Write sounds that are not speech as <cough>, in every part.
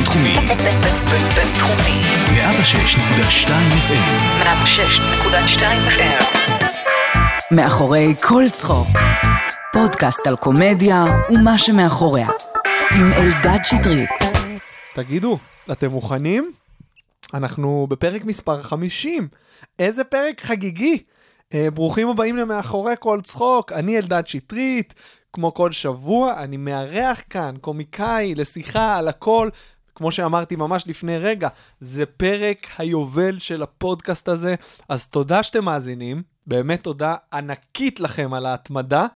בינתחומי. בינתחומי. 106.2 FM. 106.2 FM. מאחורי כל צחוק. פודקאסט על קומדיה ומה שמאחוריה. עם אלדד שטרית. תגידו, אתם מוכנים? אנחנו בפרק מספר 50. איזה פרק חגיגי. אה, ברוכים הבאים למאחורי כל צחוק, אני אלדד שטרית. כמו כל שבוע, אני מארח כאן קומיקאי לשיחה על הכל. כמו שאמרתי ממש לפני רגע, זה פרק היובל של הפודקאסט הזה, אז תודה שאתם מאזינים, באמת תודה ענקית לכם על ההתמדה.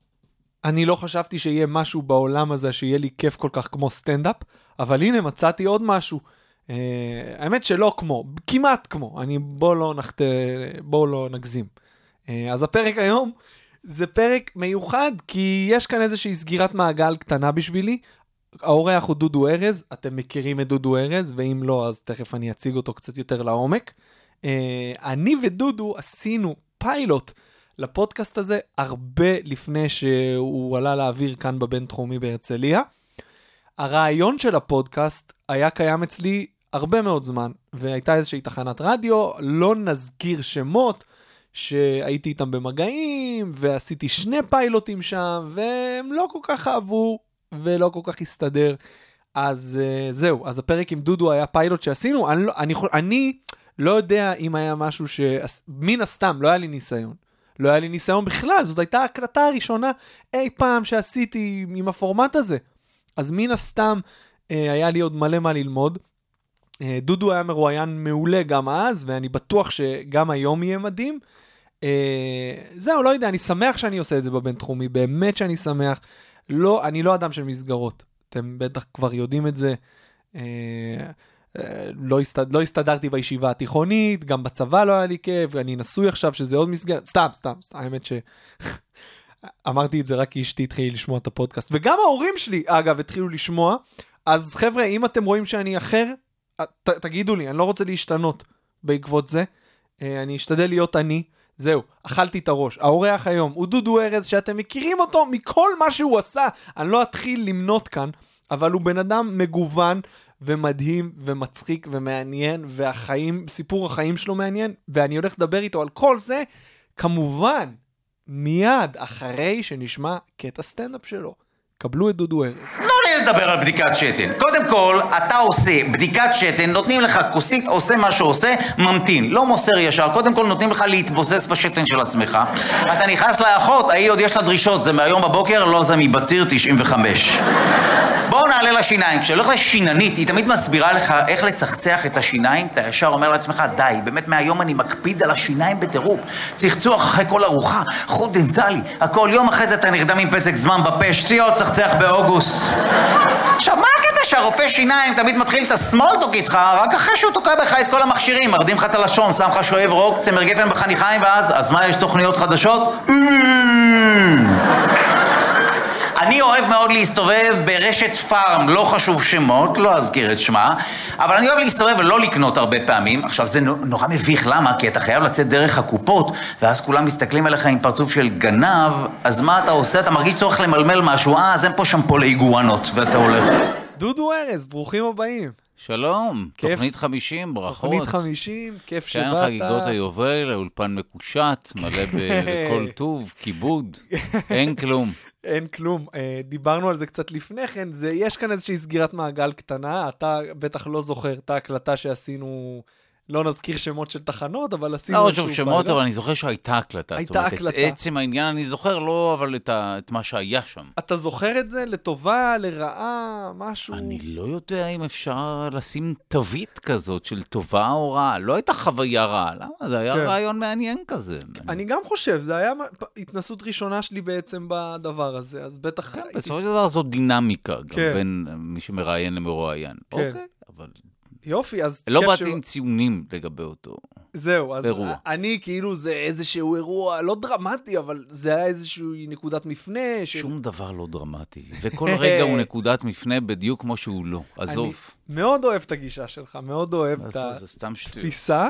אני לא חשבתי שיהיה משהו בעולם הזה שיהיה לי כיף כל כך כמו סטנדאפ, אבל הנה מצאתי עוד משהו. Uh, האמת שלא כמו, כמעט כמו, אני בוא לא נחטא, בואו לא נגזים. Uh, אז הפרק היום זה פרק מיוחד, כי יש כאן איזושהי סגירת מעגל קטנה בשבילי. האורח הוא דודו ארז, אתם מכירים את דודו ארז, ואם לא, אז תכף אני אציג אותו קצת יותר לעומק. Uh, אני ודודו עשינו פיילוט לפודקאסט הזה הרבה לפני שהוא עלה לאוויר כאן בבינתחומי בהרצליה. הרעיון של הפודקאסט היה קיים אצלי הרבה מאוד זמן, והייתה איזושהי תחנת רדיו, לא נזכיר שמות, שהייתי איתם במגעים, ועשיתי שני פיילוטים שם, והם לא כל כך אהבו, ולא כל כך הסתדר. אז uh, זהו, אז הפרק עם דודו היה פיילוט שעשינו, אני, לא- אני, אני לא יודע אם היה משהו ש... מן הסתם, לא היה לי ניסיון. לא היה לי ניסיון בכלל, זאת הייתה ההקלטה הראשונה אי פעם שעשיתי עם הפורמט הזה. אז מן הסתם אה, היה לי עוד מלא מה ללמוד. אה, דודו היה מרואיין מעולה גם אז, ואני בטוח שגם היום יהיה מדהים. אה, זהו, לא יודע, אני שמח שאני עושה את זה בבינתחומי, באמת שאני שמח. לא, אני לא אדם של מסגרות, אתם בטח כבר יודעים את זה. אה, אה, לא, הסתד... לא הסתדרתי בישיבה התיכונית, גם בצבא לא היה לי כיף, אני נשוי עכשיו שזה עוד מסגרת, סתם, סתם, סתם, האמת ש... <laughs> אמרתי את זה רק כי אשתי התחילה לשמוע את הפודקאסט, וגם ההורים שלי, אגב, התחילו לשמוע, אז חבר'ה, אם אתם רואים שאני אחר, ת, תגידו לי, אני לא רוצה להשתנות בעקבות זה, אה, אני אשתדל להיות אני. זהו, אכלתי את הראש. האורח היום הוא דודו ארז, שאתם מכירים אותו מכל מה שהוא עשה. אני לא אתחיל למנות כאן, אבל הוא בן אדם מגוון ומדהים ומצחיק ומעניין, והחיים, סיפור החיים שלו מעניין, ואני הולך לדבר איתו על כל זה, כמובן, מיד אחרי שנשמע קטע סטנדאפ שלו. קבלו את דודו ארז. תנו לי לדבר על בדיקת שתן. קודם כל, אתה עושה בדיקת שתן, נותנים לך כוסית, עושה מה שעושה, ממתין. לא מוסר ישר. קודם כל נותנים לך להתבוסס בשתן של עצמך. אתה נכנס לאחות, ההיא עוד יש לה דרישות, זה מהיום בבוקר, לא זה מבציר 95. בואו נעלה לשיניים. כשהולך לשיננית, היא תמיד מסבירה לך איך לצחצח את השיניים, אתה ישר אומר לעצמך, די, באמת מהיום אני מקפיד על השיניים בטירוף. צחצוח אחרי כל ארוחה, חוט דנטלי, הכל. יום אחרי זה אתה נרדם עם פסק זמן בפה, שטויות, צחצח באוגוסט. עכשיו, מה הקטע שהרופא שיניים תמיד מתחיל את הסמולטוק איתך, רק אחרי שהוא תוקע בך את כל המכשירים, מרדים לך את הלשון, שם לך שואב רוק, צמר גפן בחניכיים, ואז, אז מה, יש תוכניות חדשות? אני אוהב מאוד להסתובב ברשת פארם, לא חשוב שמות, לא אזכיר את שמה, אבל אני אוהב להסתובב ולא לקנות הרבה פעמים. עכשיו, זה נורא מביך, למה? כי אתה חייב לצאת דרך הקופות, ואז כולם מסתכלים עליך עם פרצוף של גנב, אז מה אתה עושה? אתה מרגיש צורך למלמל משהו, אה, אז אין פה שמפו לאיגואנות, ואתה הולך. דודו ארז, ברוכים הבאים. שלום, כיף. תוכנית 50, ברכות. תוכנית 50, כיף כן, שבאת. חגיגות היובל, האולפן מקושט, מלא בכל <laughs> טוב, כיבוד, אין כלום. אין כלום. אה, דיברנו על זה קצת לפני כן, זה, יש כאן איזושהי סגירת מעגל קטנה, אתה בטח לא זוכר את ההקלטה שעשינו, לא נזכיר שמות של תחנות, אבל עשינו לא איזשהו חשוב שמות, פיילוט. אבל אני זוכר שהייתה הקלטה. הייתה אומרת, הקלטה. את עצם העניין אני זוכר, לא אבל את, ה, את מה שהיה שם. אתה זוכר את זה לטובה, לרעה, משהו? אני לא יודע אם אפשר לשים תווית כזאת של טובה או רעה. לא הייתה חוויה רעה, למה? זה היה כן. רעיון מעניין כזה. אני גם חושב, זה היה התנסות ראשונה שלי בעצם בדבר הזה, אז בטח... הייתי- בסופו של דבר זו דינמיקה, גם כן. בין מי שמראיין למרואיין. כן. אוקיי, אבל יופי, אז... לא באתי שהוא- עם ציונים לגבי אותו. זהו, אז אירוע. אני כאילו זה איזשהו אירוע, לא דרמטי, אבל זה היה איזושהי נקודת מפנה. של- שום דבר לא דרמטי, <laughs> וכל רגע הוא נקודת מפנה בדיוק כמו שהוא לא. עזוב. אני מאוד אוהב את הגישה שלך, מאוד אוהב את. התפיסה,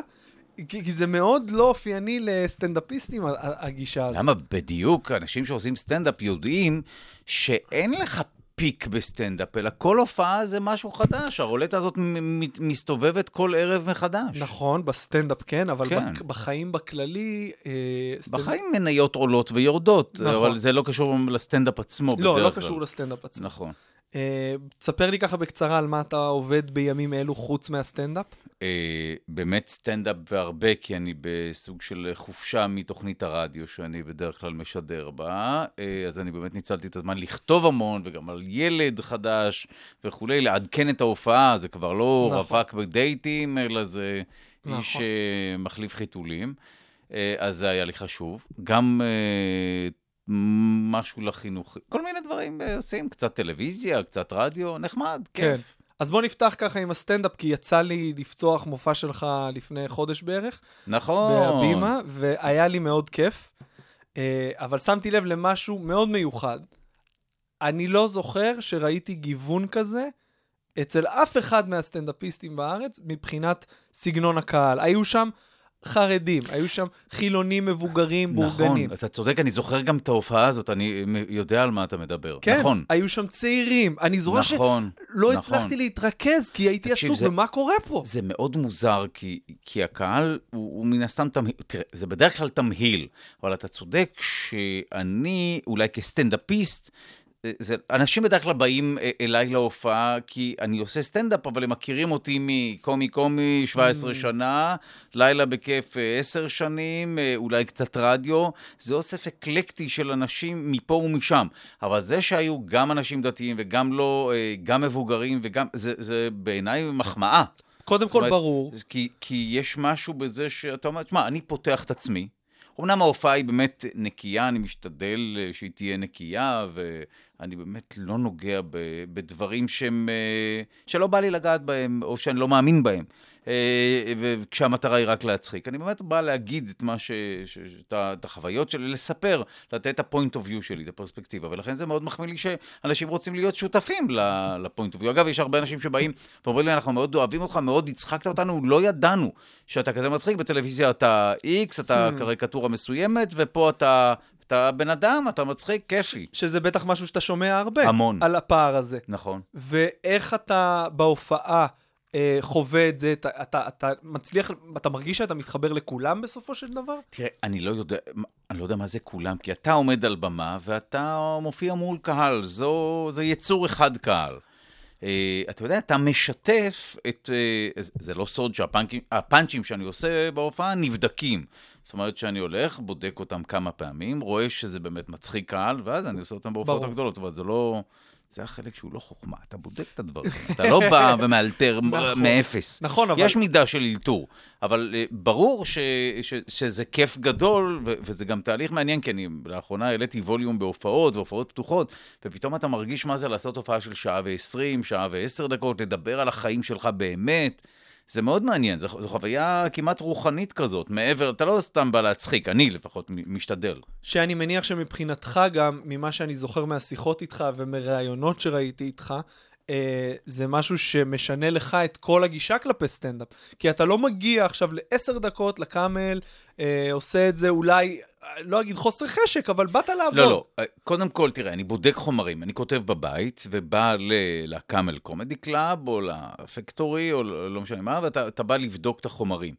כי, כי זה מאוד לא אופייני לסטנדאפיסטים, הגישה הזאת. למה בדיוק אנשים שעושים סטנדאפ יודעים שאין לך peak בסטנדאפ, אלא כל הופעה זה משהו חדש. הרולטה הזאת מסתובבת כל ערב מחדש. נכון, בסטנדאפ כן, אבל כן. בחיים בכללי... אה, סטנדאפ- בחיים מניות עולות ויורדות, נכון. אבל זה לא קשור לסטנדאפ עצמו בדרך לא, כלל. לא קשור לסטנדאפ עצמו. נכון. אה, תספר לי ככה בקצרה על מה אתה עובד בימים אלו חוץ מהסטנדאפ. אה, באמת סטנדאפ והרבה, כי אני בסוג של חופשה מתוכנית הרדיו שאני בדרך כלל משדר בה, אה, אז אני באמת ניצלתי את הזמן לכתוב המון, וגם על ילד חדש וכולי, לעדכן את ההופעה, זה כבר לא נכון. רווק בדייטים, אלא זה נכון. איש אה, מחליף חיתולים. אה, אז זה היה לי חשוב. גם אה, משהו לחינוך, כל מיני דברים אה, עושים, קצת טלוויזיה, קצת רדיו, נחמד, כן. אז בוא נפתח ככה עם הסטנדאפ, כי יצא לי לפתוח מופע שלך לפני חודש בערך, נכון. בהבימה, והיה לי מאוד כיף. אה, אבל שמתי לב למשהו מאוד מיוחד. אני לא זוכר שראיתי גיוון כזה אצל אף אחד מהסטנדאפיסטים בארץ מבחינת סגנון הקהל. היו שם חרדים, היו שם חילונים מבוגרים, בורגנים. נכון, אתה צודק, אני זוכר גם את ההופעה הזאת, אני יודע על מה אתה מדבר. כן, נכון, היו שם צעירים. אני זוכר נכון, שלא נכון. הצלחתי להתרכז, כי הייתי תקשיב, עסוק זה- במה קורה פה. זה מאוד מוזר, כי, כי הקהל הוא, הוא מן הסתם תמהיל, תראה, זה בדרך כלל תמהיל, אבל אתה צודק שאני, אולי כסטנדאפיסט, זה, אנשים בדרך כלל באים אה, אליי להופעה כי אני עושה סטנדאפ, אבל הם מכירים אותי מקומי קומי 17 Mm. שנה, לילה בכיף אה, 10 שנים, אה, אולי קצת רדיו. זה אוסף אקלקטי של אנשים מפה ומשם. אבל זה שהיו גם אנשים דתיים וגם לא, אה, גם מבוגרים וגם, זה, זה בעיניי מחמאה. קודם כל אומרת, ברור. כי, כי יש משהו בזה שאתה אומר, תשמע, אני פותח את עצמי. אמנם ההופעה היא באמת נקייה, אני משתדל אה, שהיא תהיה נקייה, ואני באמת לא נוגע ב, בדברים שהם, אה, שלא בא לי לגעת בהם, או שאני לא מאמין בהם. אה, וכשהמטרה היא רק להצחיק. אני באמת בא להגיד את מה ש... ש... ש... את החוויות שלי, לספר, לתת את ה-point of view שלי, את הפרספקטיבה, ולכן זה מאוד מחמיא לי שאנשים רוצים להיות שותפים ל-point of view. אגב, יש הרבה אנשים שבאים ואומרים לי, אנחנו מאוד אוהבים אותך, מאוד הצחקת אותנו, לא ידענו שאתה כזה מצחיק, בטלוויזיה אתה איקס, אתה Hmm. קריקטורה מסוימת, ופה אתה... אתה בן אדם, אתה מצחיק, כיפי. שזה בטח משהו שאתה שומע הרבה. המון. על הפער הזה. נכון. ואיך אתה בהופעה אה, חווה את זה? אתה, אתה, אתה מצליח, אתה מרגיש שאתה מתחבר לכולם בסופו של דבר? תראה, אני לא יודע, אני לא יודע מה זה כולם, כי אתה עומד על במה ואתה מופיע מול קהל, זו, זה יצור אחד קהל. Uh, אתה יודע, אתה משתף את... Uh, זה לא סוד שהפאנצ'ים שאני עושה בהופעה נבדקים. זאת אומרת שאני הולך, בודק אותם כמה פעמים, רואה שזה באמת מצחיק קהל, ואז אני עושה אותם בהופעות. הגדולות. אבל זה לא... זה החלק שהוא לא חוכמה, אתה בודק את הדברים. אתה לא בא <laughs> ומאלתר נכון. מאפס. נכון, אבל... יש מידה של אלתור, אבל אה, ברור ש, ש, שזה כיף גדול, ו, וזה גם תהליך מעניין, כי אני לאחרונה העליתי ווליום בהופעות, והופעות פתוחות, ופתאום אתה מרגיש מה זה לעשות הופעה של שעה ועשרים, שעה ועשר דקות, לדבר על החיים שלך באמת. זה מאוד מעניין, זו, זו חוויה כמעט רוחנית כזאת, מעבר, אתה לא סתם בא להצחיק, אני לפחות משתדל. שאני מניח שמבחינתך גם, ממה שאני זוכר מהשיחות איתך ומראיונות שראיתי איתך, אה, זה משהו שמשנה לך את כל הגישה כלפי סטנדאפ. כי אתה לא מגיע עכשיו לעשר דקות לקאמל, אה, עושה את זה אולי, אה, לא אגיד חוסר חשק, אבל באת לעבוד. לא, לא. קודם כל, תראה, אני בודק חומרים. אני כותב בבית, ובא ל Camel Comedy Club, או ל Factory, או לא לא משנה מה, ואתה אתה בא לבדוק את החומרים.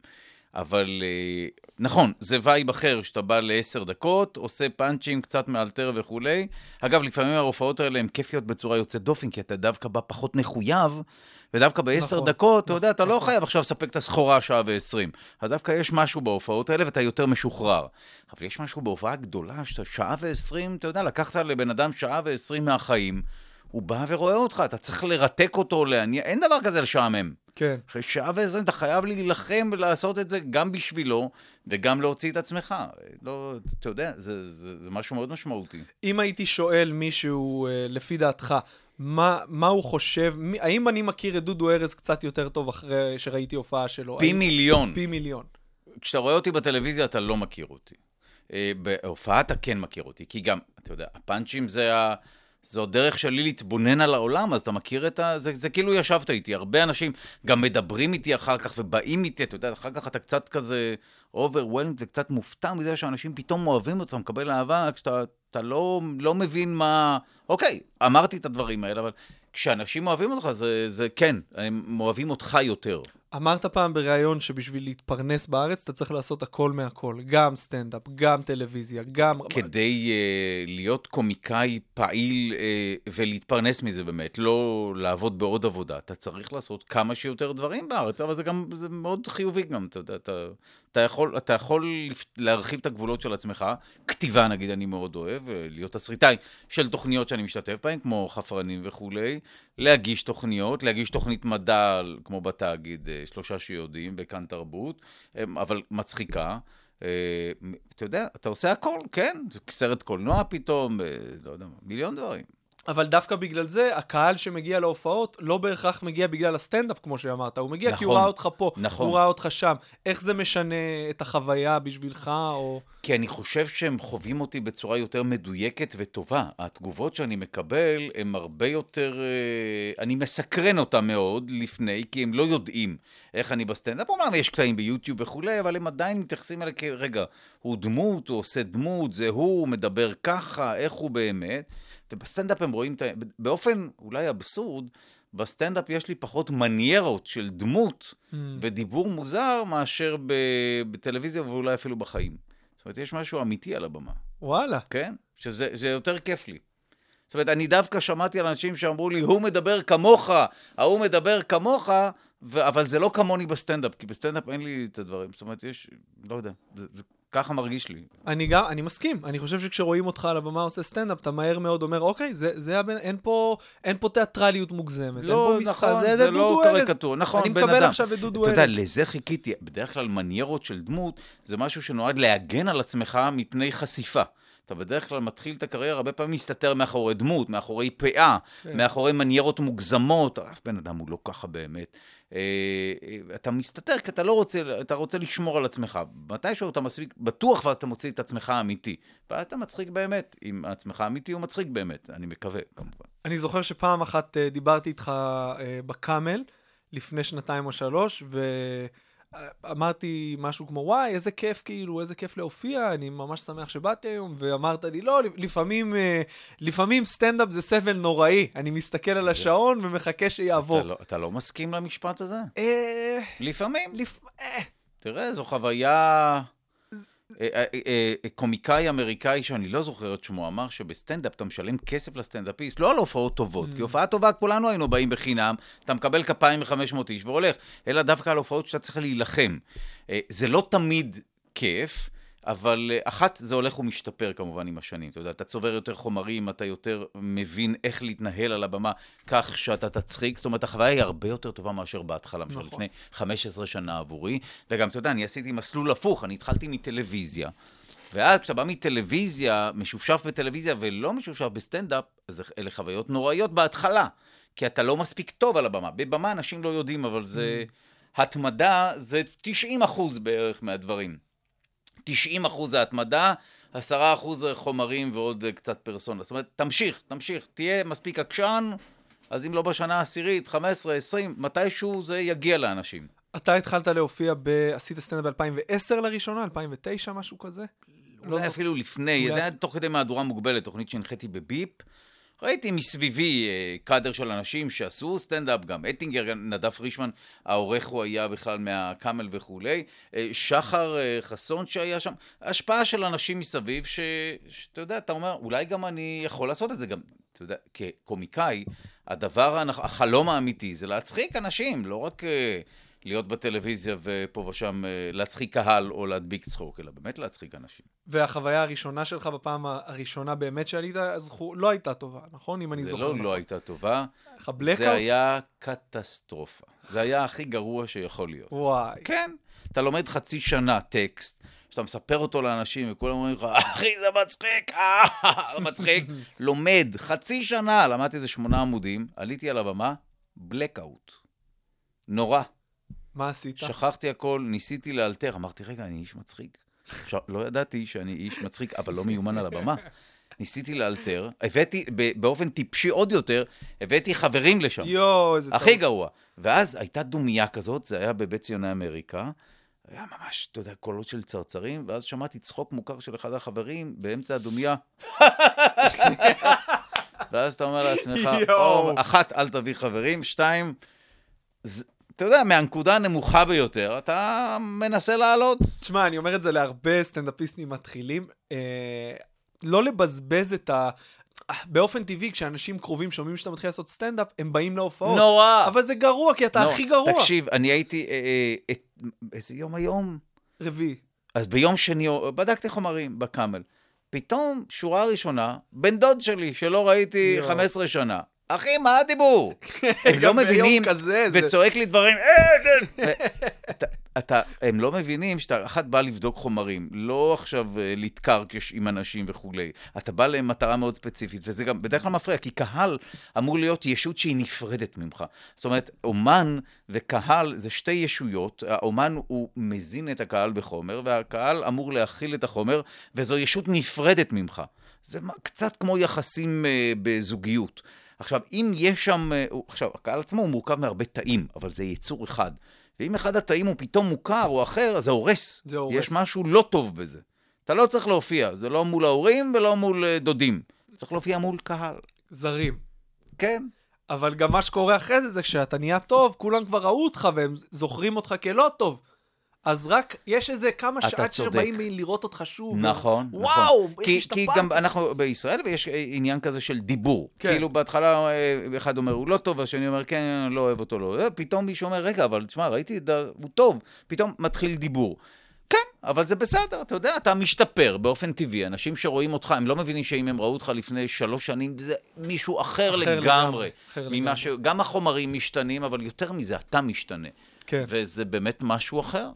אבל אה, נכון, זה וייב אחר, שאתה בא לעשר דקות, עושה פאנצ'ים, קצת מאלתר וכולי. אגב, לפעמים ההופעות האלה הן כיפיות בצורה יוצאת דופן, כי אתה דווקא בא פחות מחויב, ודווקא בעשר נכון, דקות, אתה יודע, אתה לא נכון. חייב עכשיו לספק את הסחורה שעה ועשרים. אז דווקא יש משהו בהופעות האלה, ואתה יותר משוחרר. אבל יש משהו בהופעה גדולה, שאתה שעה ועשרים, אתה יודע, לקחת לבן אדם שעה ועשרים מהחיים, הוא בא ורואה אותך, אתה צריך לרתק אותו, לעניין, אין דבר כזה לשעמם. כן. אחרי שעה ועשרים אתה חייב להילחם ולעשות את זה גם בשבילו, וגם להוציא את עצמך. לא, אתה יודע, זה, זה, זה משהו מאוד משמעותי. אם הייתי שואל מישהו, אה, לפי דעתך, מה, מה הוא חושב, מי, האם אני מכיר את דודו ארז קצת יותר טוב אחרי שראיתי הופעה שלו? פי האם- מיליון. פי מיליון. כשאתה רואה אותי בטלוויזיה, אתה לא מכיר אותי. אה, בהופעה אתה כן מכיר אותי, כי גם, אתה יודע, הפאנצ'ים זה ה... זו הדרך שלי להתבונן על העולם, אז אתה מכיר את ה... זה, זה כאילו ישבת איתי. הרבה אנשים גם מדברים איתי אחר כך ובאים איתי, אתה יודע, אחר כך אתה קצת כזה overwhelmed וקצת מופתע מזה שאנשים פתאום אוהבים אותך, מקבל אהבה, כשאתה אתה לא, לא מבין מה אוקיי, אמרתי את הדברים האלה, אבל כשאנשים אוהבים אותך, זה, זה כן, הם אוהבים אותך יותר. אמרת פעם בריאיון שבשביל להתפרנס בארץ אתה צריך לעשות הכל מהכל, גם סטנדאפ, גם טלוויזיה, גם... כדי uh, להיות קומיקאי פעיל uh, ולהתפרנס מזה באמת, לא לעבוד בעוד עבודה, אתה צריך לעשות כמה שיותר דברים בארץ, אבל זה גם, זה מאוד חיובי גם, אתה אתה, אתה יכול, אתה יכול להרחיב את הגבולות של עצמך. כתיבה, נגיד, אני מאוד אוהב, אה, להיות תסריטאי של תוכניות שאני משתתף בהן, כמו חפרנים וכולי, להגיש תוכניות, להגיש תוכנית מדע, כמו בתאגיד, אה, שלושה שיודעים, בכאן תרבות, אה, אבל מצחיקה. אתה יודע, אתה עושה הכל, כן, סרט קולנוע פתאום, לא יודע, מיליון דברים. אבל דווקא בגלל זה, הקהל שמגיע להופעות לא בהכרח מגיע בגלל הסטנדאפ, כמו שאמרת. הוא מגיע נכון, כי הוא נכון, ראה אותך פה, נכון. הוא ראה אותך שם. איך זה משנה את החוויה בשבילך, או... כי אני חושב שהם חווים אותי בצורה יותר מדויקת וטובה. התגובות שאני מקבל הן הרבה יותר... אה, אני מסקרן אותם מאוד לפני, כי הם לא יודעים איך אני בסטנדאפ. אומנם יש קטעים ביוטיוב וכולי, אבל הם עדיין מתייחסים אליי כרגע, הוא דמות, הוא עושה דמות, זה הוא, הוא מדבר ככה, איך הוא באמת. ובסטנדאפ הם רואים את ה... באופן אולי אבסורד, בסטנדאפ יש לי פחות מניירות של דמות mm. ודיבור מוזר מאשר ב... בטלוויזיה ואולי אפילו בחיים. זאת אומרת, יש משהו אמיתי על הבמה. וואלה. כן? שזה יותר כיף לי. זאת אומרת, אני דווקא שמעתי על אנשים שאמרו לי, הוא מדבר כמוך, ההוא מדבר כמוך, ו... אבל זה לא כמוני בסטנדאפ, כי בסטנדאפ אין לי את הדברים. זאת אומרת, יש, לא יודע, זה, זה ככה מרגיש לי. אני גם, אני מסכים. אני חושב שכשרואים אותך על הבמה עושה סטנדאפ, אתה מהר מאוד אומר, אוקיי, זה, זה הבן, אין פה, אין פה תיאטרליות מוגזמת. לא, אין פה משחק, נכון, זה, זה לא קריקטור, נכון, בן אדם. אני מקבל עכשיו את דודו ארז. אתה יודע, לזה חיכיתי. בדרך כלל מניירות של דמות, זה משהו שנועד להגן על עצמך מפני חשיפה. אתה בדרך כלל מתחיל את הקריירה, הרבה פעמים מסתתר מאחורי דמות, מאחורי פאה, כן. מאחורי מניירות מוגזמות, אף בן אדם הוא לא ככה באמת. אה, אה, אתה מסתתר כי אתה לא רוצה, אתה רוצה לשמור על עצמך. מתישהו אתה מספיק בטוח ואתה מוציא את עצמך האמיתי. ואז אתה מצחיק באמת. אם עצמך האמיתי הוא מצחיק באמת, אני מקווה, כמובן. אני זוכר שפעם אחת אה, דיברתי איתך בקאמל, לפני שנתיים או שלוש, ו... אמרתי משהו כמו, וואי, איזה כיף, כאילו, איזה כיף להופיע, אני ממש שמח שבאתי היום, ואמרת לי, לא, לפעמים, אה, לפעמים סטנדאפ זה סבל נוראי, אני מסתכל על השעון ומחכה שיעבור. אתה לא, אתה לא מסכים למשפט הזה? אה... לפעמים. לפ... אה. תראה, זו חוויה... אה, אה, אה, קומיקאי אמריקאי שאני לא זוכר את שמו, אמר שבסטנדאפ אתה משלם כסף לסטנדאפיסט, לא על הופעות טובות, כי mm. הופעה טובה כולנו היינו באים בחינם, אתה מקבל כפיים מ-500 איש והולך, אלא דווקא על הופעות שאתה צריך להילחם. זה לא תמיד כיף, אבל אה, אחת, זה הולך ומשתפר כמובן עם השנים. אתה יודע, אתה צובר יותר חומרים, אתה יותר מבין איך להתנהל על הבמה כך שאתה תצחיק. זאת אומרת, החוויה היא הרבה יותר טובה מאשר בהתחלה, למשל נכון. לפני 15 שנה עבורי. וגם, אתה יודע, אני עשיתי מסלול הפוך, אני התחלתי מטלוויזיה. ואז כשאתה בא מטלוויזיה, משופשף בטלוויזיה ולא משופשף בסטנדאפ, אז אלה חוויות נוראיות בהתחלה. כי אתה לא מספיק טוב על הבמה. בבמה אנשים לא יודעים, אבל זה... Mm. התמדה זה 90 אחוז בערך מהדברים. 90 אחוז ההתמדה, 10 אחוז חומרים ועוד קצת פרסונה. זאת אומרת, תמשיך, תמשיך, תהיה מספיק עקשן, אז אם לא בשנה העשירית, 15, 20, מתישהו זה יגיע לאנשים. אתה התחלת להופיע, ב... עשית סטנדאפ ב-2010 לראשונה, 2009, משהו כזה? אולי לא אפילו לפני, אולי... זה היה תוך כדי מהדורה מוגבלת, תוכנית שהנחיתי בביפ. ראיתי מסביבי אה, קאדר של אנשים שעשו סטנדאפ, גם אטינגר, נדב פרישמן, העורך הוא היה בכלל מהקאמל וכולי, אה, שחר אה, חסון שהיה שם, השפעה של אנשים מסביב, ש... שאתה יודע, אתה אומר, אולי גם אני יכול לעשות את זה, גם, אתה יודע, כקומיקאי, הדבר, החלום האמיתי זה להצחיק אנשים, לא רק... להיות בטלוויזיה ופה ושם אה, להצחיק קהל או להדביק צחוק, אלא באמת להצחיק אנשים. והחוויה הראשונה שלך בפעם הראשונה באמת שעלית, אז לא הייתה טובה, נכון? אם אני זוכר. זה לא נכון. לא הייתה טובה. איך הבלקאוט? זה היה קטסטרופה. זה היה הכי גרוע שיכול להיות. וואי. כן. אתה לומד חצי שנה טקסט, שאתה מספר אותו לאנשים וכולם אומרים לך, אחי זה מצחיק, אה, זה מצחיק. <laughs> לומד חצי שנה, למדתי איזה שמונה עמודים, עליתי על הבמה, בלקאוט. נורא. מה עשית? שכחתי הכל, ניסיתי לאלתר, אמרתי, רגע, אני איש מצחיק. עכשיו, לא ידעתי שאני איש מצחיק, אבל לא מיומן על הבמה. ניסיתי לאלתר, הבאתי, באופן טיפשי עוד יותר, הבאתי חברים לשם. יואו, איזה טוב. הכי גרוע. ואז הייתה דומייה כזאת, זה היה בבית ציוני אמריקה. היה ממש, אתה יודע, קולות של צרצרים, ואז שמעתי צחוק מוכר של אחד החברים באמצע הדומייה. <laughs> ואז אתה אומר לעצמך. או, אחת, אל תביא חברים, שתיים, אתה יודע, מהנקודה הנמוכה ביותר, אתה מנסה לעלות. תשמע, אני אומר את זה להרבה סטנדאפיסטים מתחילים, אה, לא לבזבז את ה... באופן טבעי, כשאנשים קרובים שומעים שאתה מתחיל לעשות סטנדאפ, הם באים להופעות. נורא. אבל זה גרוע, כי אתה נו, הכי גרוע. תקשיב, אני הייתי, אה, אה, את- איזה יום היום? רביעי. אז ביום שני, בדקתי חומרים בקאמל. פתאום, שורה ראשונה, בן דוד שלי, שלא ראיתי יואו. 15 שנה. אחי, מה הדיבור? <laughs> הם לא מבינים, כזה, וצועק לי דברים, "אה, כן." ו- <laughs> אתה- הם לא מבינים שאתה אחת בא לבדוק חומרים, לא עכשיו אה, לתקרקש עם אנשים וכולי. אתה בא למטרה מאוד ספציפית, וזה גם בדרך כלל מפריע, כי קהל אמור להיות ישות שהיא נפרדת ממך. זאת אומרת, אומן וקהל זה שתי ישויות, האומן הוא מזין את הקהל בחומר, והקהל אמור להכיל את החומר, וזו ישות נפרדת ממך. זה קצת כמו יחסים אה, בזוגיות. עכשיו, אם יש שם, אה, עכשיו, הקהל עצמו הוא מורכב מהרבה תאים, אבל זה יצור אחד. ואם אחד התאים הוא פתאום מוכר או אחר, אז זה הורס. זה הורס. יש משהו לא טוב בזה. אתה לא צריך להופיע, זה לא מול ההורים ולא מול אה, דודים. צריך להופיע מול קהל. זרים. כן. אבל גם מה שקורה אחרי זה, זה כשאתה נהיה טוב, כולם כבר ראו אותך והם זוכרים אותך כלא טוב. אז רק, יש איזה כמה שעות. שבאים לראות אותך שוב. נכון, וואו, נכון. איך כי. כי גם אנחנו בישראל, ויש עניין כזה של דיבור. כן. כאילו בהתחלה אה, אחד אומר, הוא לא טוב, השני אומר, כן, אני לא אוהב אותו, לא. פתאום מישהו אומר, רגע, אבל תשמע, ראיתי, ה- הוא טוב. פתאום מתחיל דיבור. כן, אבל זה בסדר, אתה יודע, אתה משתפר באופן טבעי. אנשים שרואים אותך, הם לא מבינים שאם הם ראו אותך לפני שלוש שנים, זה מישהו אחר, אחר לגמרי. לגמרי, אחר לגמרי. ש... גם החומרים משתנים, אבל יותר מזה, אתה משתנה. כן. וזה באמת משהו אחר.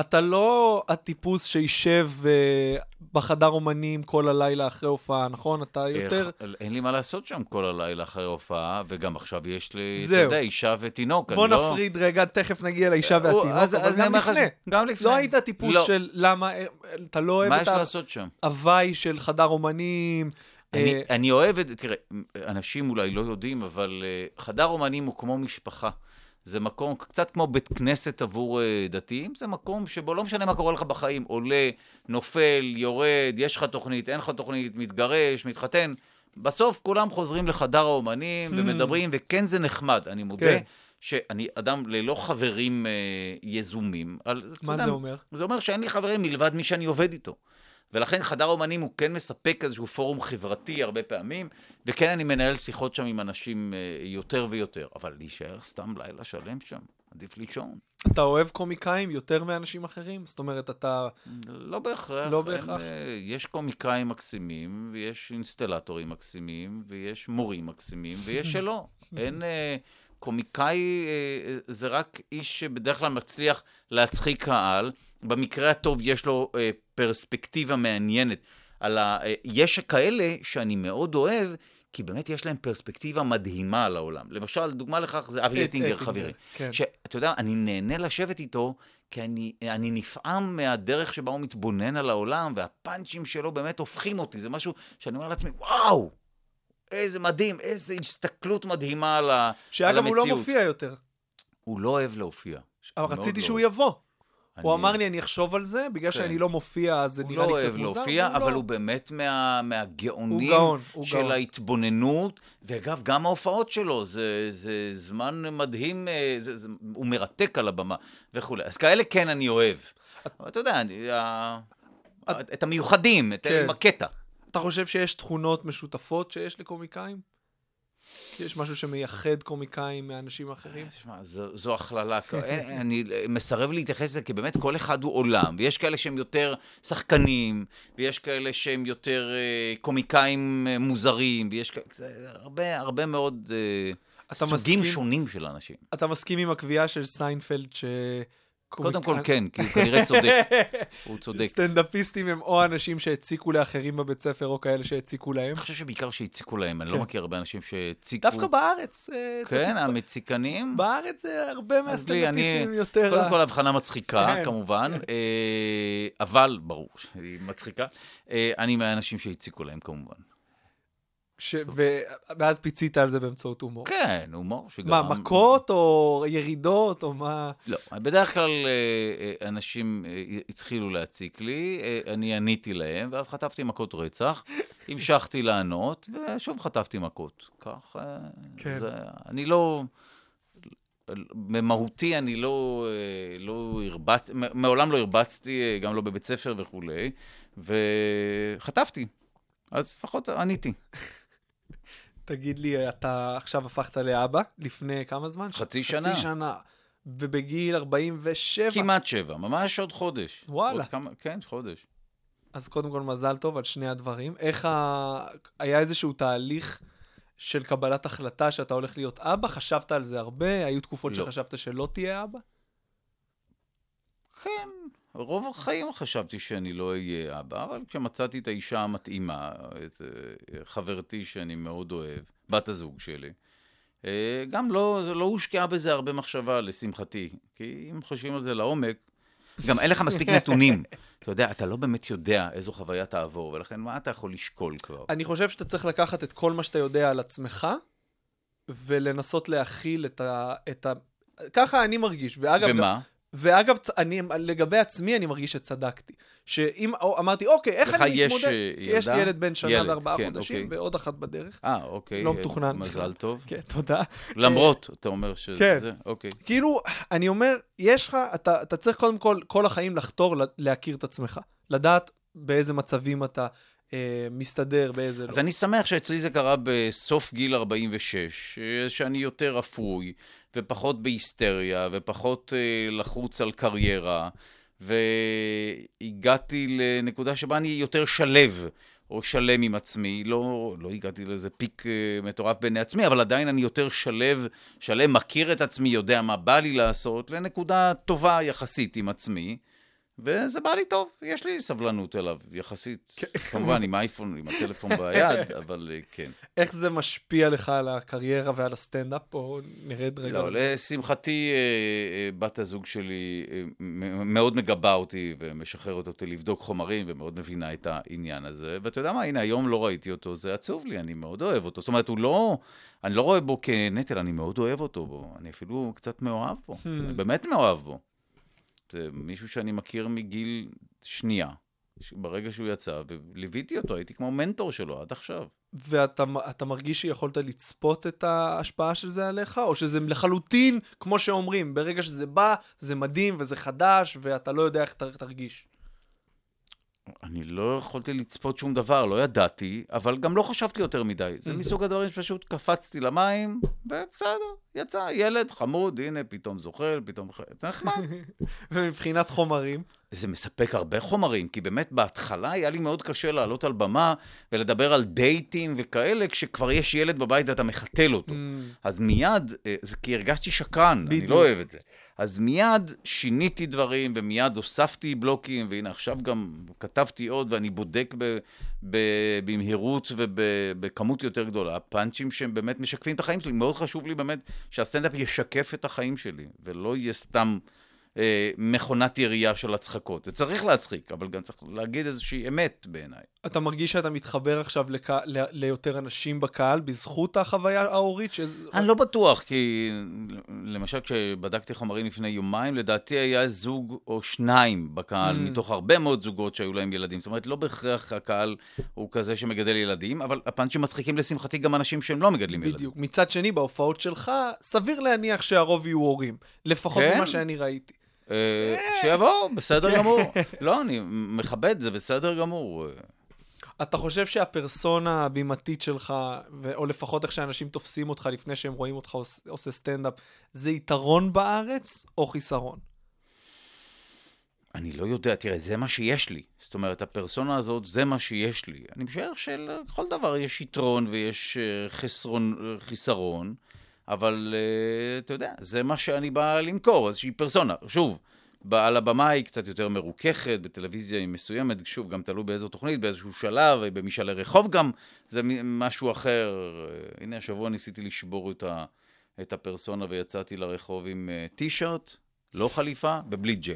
אתה לא הטיפוס שישב אה, בחדר אומנים כל הלילה אחרי הופעה, נכון? אתה יותר... איך, אין לי מה לעשות שם כל הלילה אחרי הופעה, וגם עכשיו יש לי, אתה זהו. יודע, אישה ותינוק. בוא לא... נפריד רגע, תכף נגיע לאישה הוא- והתינוק, אז- אבל אז גם לך לפני. ש- גם לפני. לא היית טיפוס לא. של למה, אה, אתה לא אוהב מה את יש לעשות שם? ההוואי של חדר אומנים. אני, אה, אני אוהב את, תראה, אנשים אולי לא יודעים, אבל uh, חדר אומנים הוא כמו משפחה. זה מקום, קצת כמו בית כנסת עבור uh, דתיים, זה מקום שבו לא משנה מה קורה לך בחיים, עולה, נופל, יורד, יש לך תוכנית, אין לך תוכנית, מתגרש, מתחתן. בסוף כולם חוזרים לחדר האומנים ומדברים, וכן זה נחמד, אני מודה. כן. שאני אדם ללא חברים אה, יזומים. על, מה יודע, זה אומר? זה אומר שאין לי חברים מלבד מי שאני עובד איתו. ולכן חדר אומנים הוא כן מספק איזשהו פורום חברתי הרבה פעמים, וכן אני מנהל שיחות שם עם אנשים אה, יותר ויותר. אבל להישאר סתם לילה שלם שם, עדיף לישון. אתה אוהב קומיקאים יותר מאנשים אחרים? זאת אומרת, אתה... לא בהכרח. לא אין, בהכרח. אה, יש קומיקאים מקסימים, ויש אינסטלטורים מקסימים, ויש מורים מקסימים, ויש שלא. <laughs> אין... אה, קומיקאי זה רק איש שבדרך כלל מצליח להצחיק קהל. במקרה הטוב יש לו אה, פרספקטיבה מעניינת. על ה... אה, יש כאלה שאני מאוד אוהב, כי באמת יש להם פרספקטיבה מדהימה על העולם. למשל, דוגמה לכך זה אבי את- אטינגר, אטינגר, חברי. כן. שאתה יודע, אני נהנה לשבת איתו, כי אני, אני נפעם מהדרך שבה הוא מתבונן על העולם, והפאנצ'ים שלו באמת הופכים אותי. זה משהו שאני אומר לעצמי, וואו, איזה מדהים, איזה הסתכלות מדהימה על, ה, על שאגב, המציאות. הוא לא מופיע יותר. הוא לא אוהב להופיע. אבל רציתי לא שהוא. יבוא. הוא אמר לי, אני אחשוב על זה, בגלל כן. שאני לא מופיע, אז זה הוא נראה לא לי קצת אוהב מוזר. להופיע, אבל לא. הוא באמת מה, מהגאונים הוא גאון, הוא של גאון. ההתבוננות, ואגב, גם ההופעות שלו, זה, זה זמן מדהים, אה, זה, זה, הוא מרתק על הבמה וכולי. אז כאלה כן אני אוהב. אבל אתה יודע, אני, את המיוחדים, את כן. עם הקטע. אתה חושב שיש תכונות משותפות שיש לקומיקאים? יש משהו שמייחד קומיקאים מאנשים אחרים? תשמע, זו, זו הכללה, אני מסרב להתייחס לזה, כי באמת כל אחד הוא עולם, ויש כאלה שהם יותר שחקנים, ויש כאלה שהם יותר אה, קומיקאים אה, מוזרים, ויש כאלה, הרבה, הרבה מאוד אה, סוגים מסכים? שונים של אנשים. אתה מסכים עם הקביעה של סיינפלד ש... קודם כל כן, כי הוא כנראה צודק, <laughs> הוא צודק. סטנדאפיסטים הם או אנשים שהציקו לאחרים בבית ספר, או כאלה שהציקו להם. אני חושב שבעיקר שהציקו להם, אני כן. לא מכיר הרבה אנשים שהציקו. דווקא בארץ. אה, כן, המציקנים. בארץ זה הרבה מהסטנדאפיסטים יותר... קודם כל הבחנה מצחיקה, כן. כמובן, אה, אבל ברור שהיא מצחיקה. אה, אני מהאנשים שהציקו להם, כמובן. ש... ו... ואז פיצית על זה באמצעות הומור. כן, הומור שגרם... מה, מכות או ירידות או מה? לא, בדרך כלל אה, אה, אנשים אה, התחילו להציק לי, אני עניתי להם, ואז חטפתי מכות רצח, <laughs> המשכתי לענות, ושוב חטפתי מכות. כך, כן. זה, אני לא... במהותי אני לא, לא הרבצ... מעולם לא הרבצתי, גם לא בבית ספר וכולי, וחטפתי. אז לפחות עניתי. <laughs> תגיד לי, אתה עכשיו הפכת לאבא לפני כמה זמן? חצי שנה. חצי שנה. ובגיל 47. כמעט שבע, ממש עוד חודש. וואלה. עוד כמה, כן, חודש. אז קודם כל מזל טוב על שני הדברים. איך ה... היה איזשהו תהליך של קבלת החלטה שאתה הולך להיות אבא? חשבת על זה הרבה? היו תקופות לא. שחשבת שלא תהיה אבא? כן, רוב החיים חשבתי שאני לא אהיה אבא, אבל כשמצאתי את האישה המתאימה, את אה, חברתי שאני מאוד אוהב, בת הזוג שלי, אה, גם לא, לא הושקעה בזה הרבה מחשבה, לשמחתי. כי אם חושבים על זה לעומק, גם אין לך מספיק <laughs> נתונים. אתה יודע, אתה לא באמת יודע איזו חוויה תעבור, ולכן מה אתה יכול לשקול כבר? אני חושב שאתה צריך לקחת את כל מה שאתה יודע על עצמך, ולנסות להכיל את ה... את ה... ככה אני מרגיש. ואגב, ומה? ואגב, אני, לגבי עצמי, אני מרגיש שצדקתי. שאם אמרתי, אוקיי, איך לך אני מתמודד? אה, יש לי ילדה? ילד בן שנה ילד, וארבעה כן, חודשים, אוקיי. ועוד אחת בדרך. אה, אוקיי. לא אה, מתוכנן מזל. טוב. כן, תודה. למרות, אתה אומר שזה... כן. זה, אוקיי. כאילו, אני אומר, יש לך, אתה, אתה צריך קודם כל, כל החיים לחתור להכיר את עצמך. לדעת באיזה מצבים אתה אה, מסתדר, באיזה לא. אז אני שמח שאצלי זה קרה בסוף גיל 46, אה, שאני יותר אפוי, ופחות בהיסטריה, ופחות אה, לחוץ על קריירה, והגעתי לנקודה שבה אני יותר שלב, או שלם עם עצמי. לא, לא הגעתי לאיזה פיק אה, מטורף בעיני עצמי, אבל עדיין אני יותר שלב, שלם, מכיר את עצמי, יודע מה בא לי לעשות, לנקודה טובה יחסית עם עצמי. וזה בא לי טוב, יש לי סבלנות אליו, יחסית. כמובן, עם האייפון, עם הטלפון ביד, <laughs> אבל אה, כן. איך זה משפיע לך על הקריירה ועל הסטנדאפ? בואו נרד רגע. לא, לשמחתי, אה, אה, בת הזוג שלי מאוד מגבה אותי ומשחררת אותי לבדוק חומרים ומאוד מבינה את העניין הזה. ואתה יודע מה, הנה, היום לא ראיתי אותו, זה עצוב לי, אני מאוד אוהב אותו. זאת אומרת, הוא לא, אני לא רואה בו כנטל, אני מאוד אוהב אותו בו. אני אפילו קצת מאוהב בו, אני באמת מאוהב בו. זה מישהו שאני מכיר מגיל שנייה. ברגע שהוא יצא, וליוויתי אותו, הייתי כמו מנטור שלו עד עכשיו. ואתה אתה מרגיש שיכולת לצפות את ההשפעה של זה עליך? או שזה לחלוטין, כמו שאומרים, ברגע שזה בא, זה מדהים וזה חדש, ואתה לא יודע איך ת- תרגיש. אני לא יכולתי לצפות שום דבר, לא ידעתי, אבל גם לא חשבתי יותר מדי. זה מסוג הדברים שפשוט קפצתי למים, ובסדר, יצא, ילד חמוד, הנה, פתאום זוחל, פתאום... זה נחמד. <laughs> ומבחינת חומרים, זה מספק הרבה חומרים, כי באמת בהתחלה היה לי מאוד קשה לעלות על במה ולדבר על דייטים וכאלה, כשכבר יש ילד בבית ואתה מחתל אותו. אז מיד, אה, זה כי הרגשתי שקרן, אני. לא אוהב את זה. אז מיד שיניתי דברים, ומיד הוספתי בלוקים, והנה עכשיו גם כתבתי עוד, ואני בודק ב, ב, במהירות ובכמות יותר גדולה, פאנצ'ים שהם באמת משקפים את החיים שלי. מאוד חשוב לי באמת שהסטנדאפ ישקף את החיים שלי, ולא יהיה סתם אה, מכונת ירייה של הצחקות. זה צריך להצחיק, אבל גם צריך להגיד איזושהי אמת בעיניי. אתה מרגיש שאתה מתחבר עכשיו לק... ל... ליותר אנשים בקהל בזכות החוויה ההורית? שזה... אני לא בטוח, כי למשל כשבדקתי חומרים לפני יומיים, לדעתי היה זוג או שניים בקהל, Mm. מתוך הרבה מאוד זוגות שהיו להם ילדים. זאת אומרת, לא בהכרח הקהל הוא כזה שמגדל ילדים, אבל הפאנצ'ים מצחיקים לשמחתי גם אנשים שהם לא מגדלים ילדים. בדיוק. מצד שני, בהופעות שלך, סביר להניח שהרוב יהיו הורים. לפחות כן? ממה שאני ראיתי. אה, שיבואו, בסדר כן. גמור. <laughs> לא, אני מכבד, זה בסדר גמור. אתה חושב שהפרסונה הבימתית שלך, או לפחות איך שאנשים תופסים אותך לפני שהם רואים אותך עוש- עושה סטנדאפ, זה יתרון בארץ או חיסרון? אני לא יודע, תראה, זה מה שיש לי. זאת אומרת, הפרסונה הזאת, זה מה שיש לי. אני משער שלכל דבר יש יתרון ויש אה, חסרון, אה, חיסרון, אבל אה, אתה יודע, זה מה שאני בא למכור, איזושהי פרסונה. שוב, על הבמה היא קצת יותר מרוככת, בטלוויזיה היא מסוימת, שוב, גם תלוי באיזו תוכנית, באיזשהו שלב, במשאלי רחוב גם, זה משהו אחר. אה, הנה, השבוע ניסיתי לשבור את, ה, את הפרסונה ויצאתי לרחוב עם אה, טישרט, לא חליפה, ובלי ג'ל.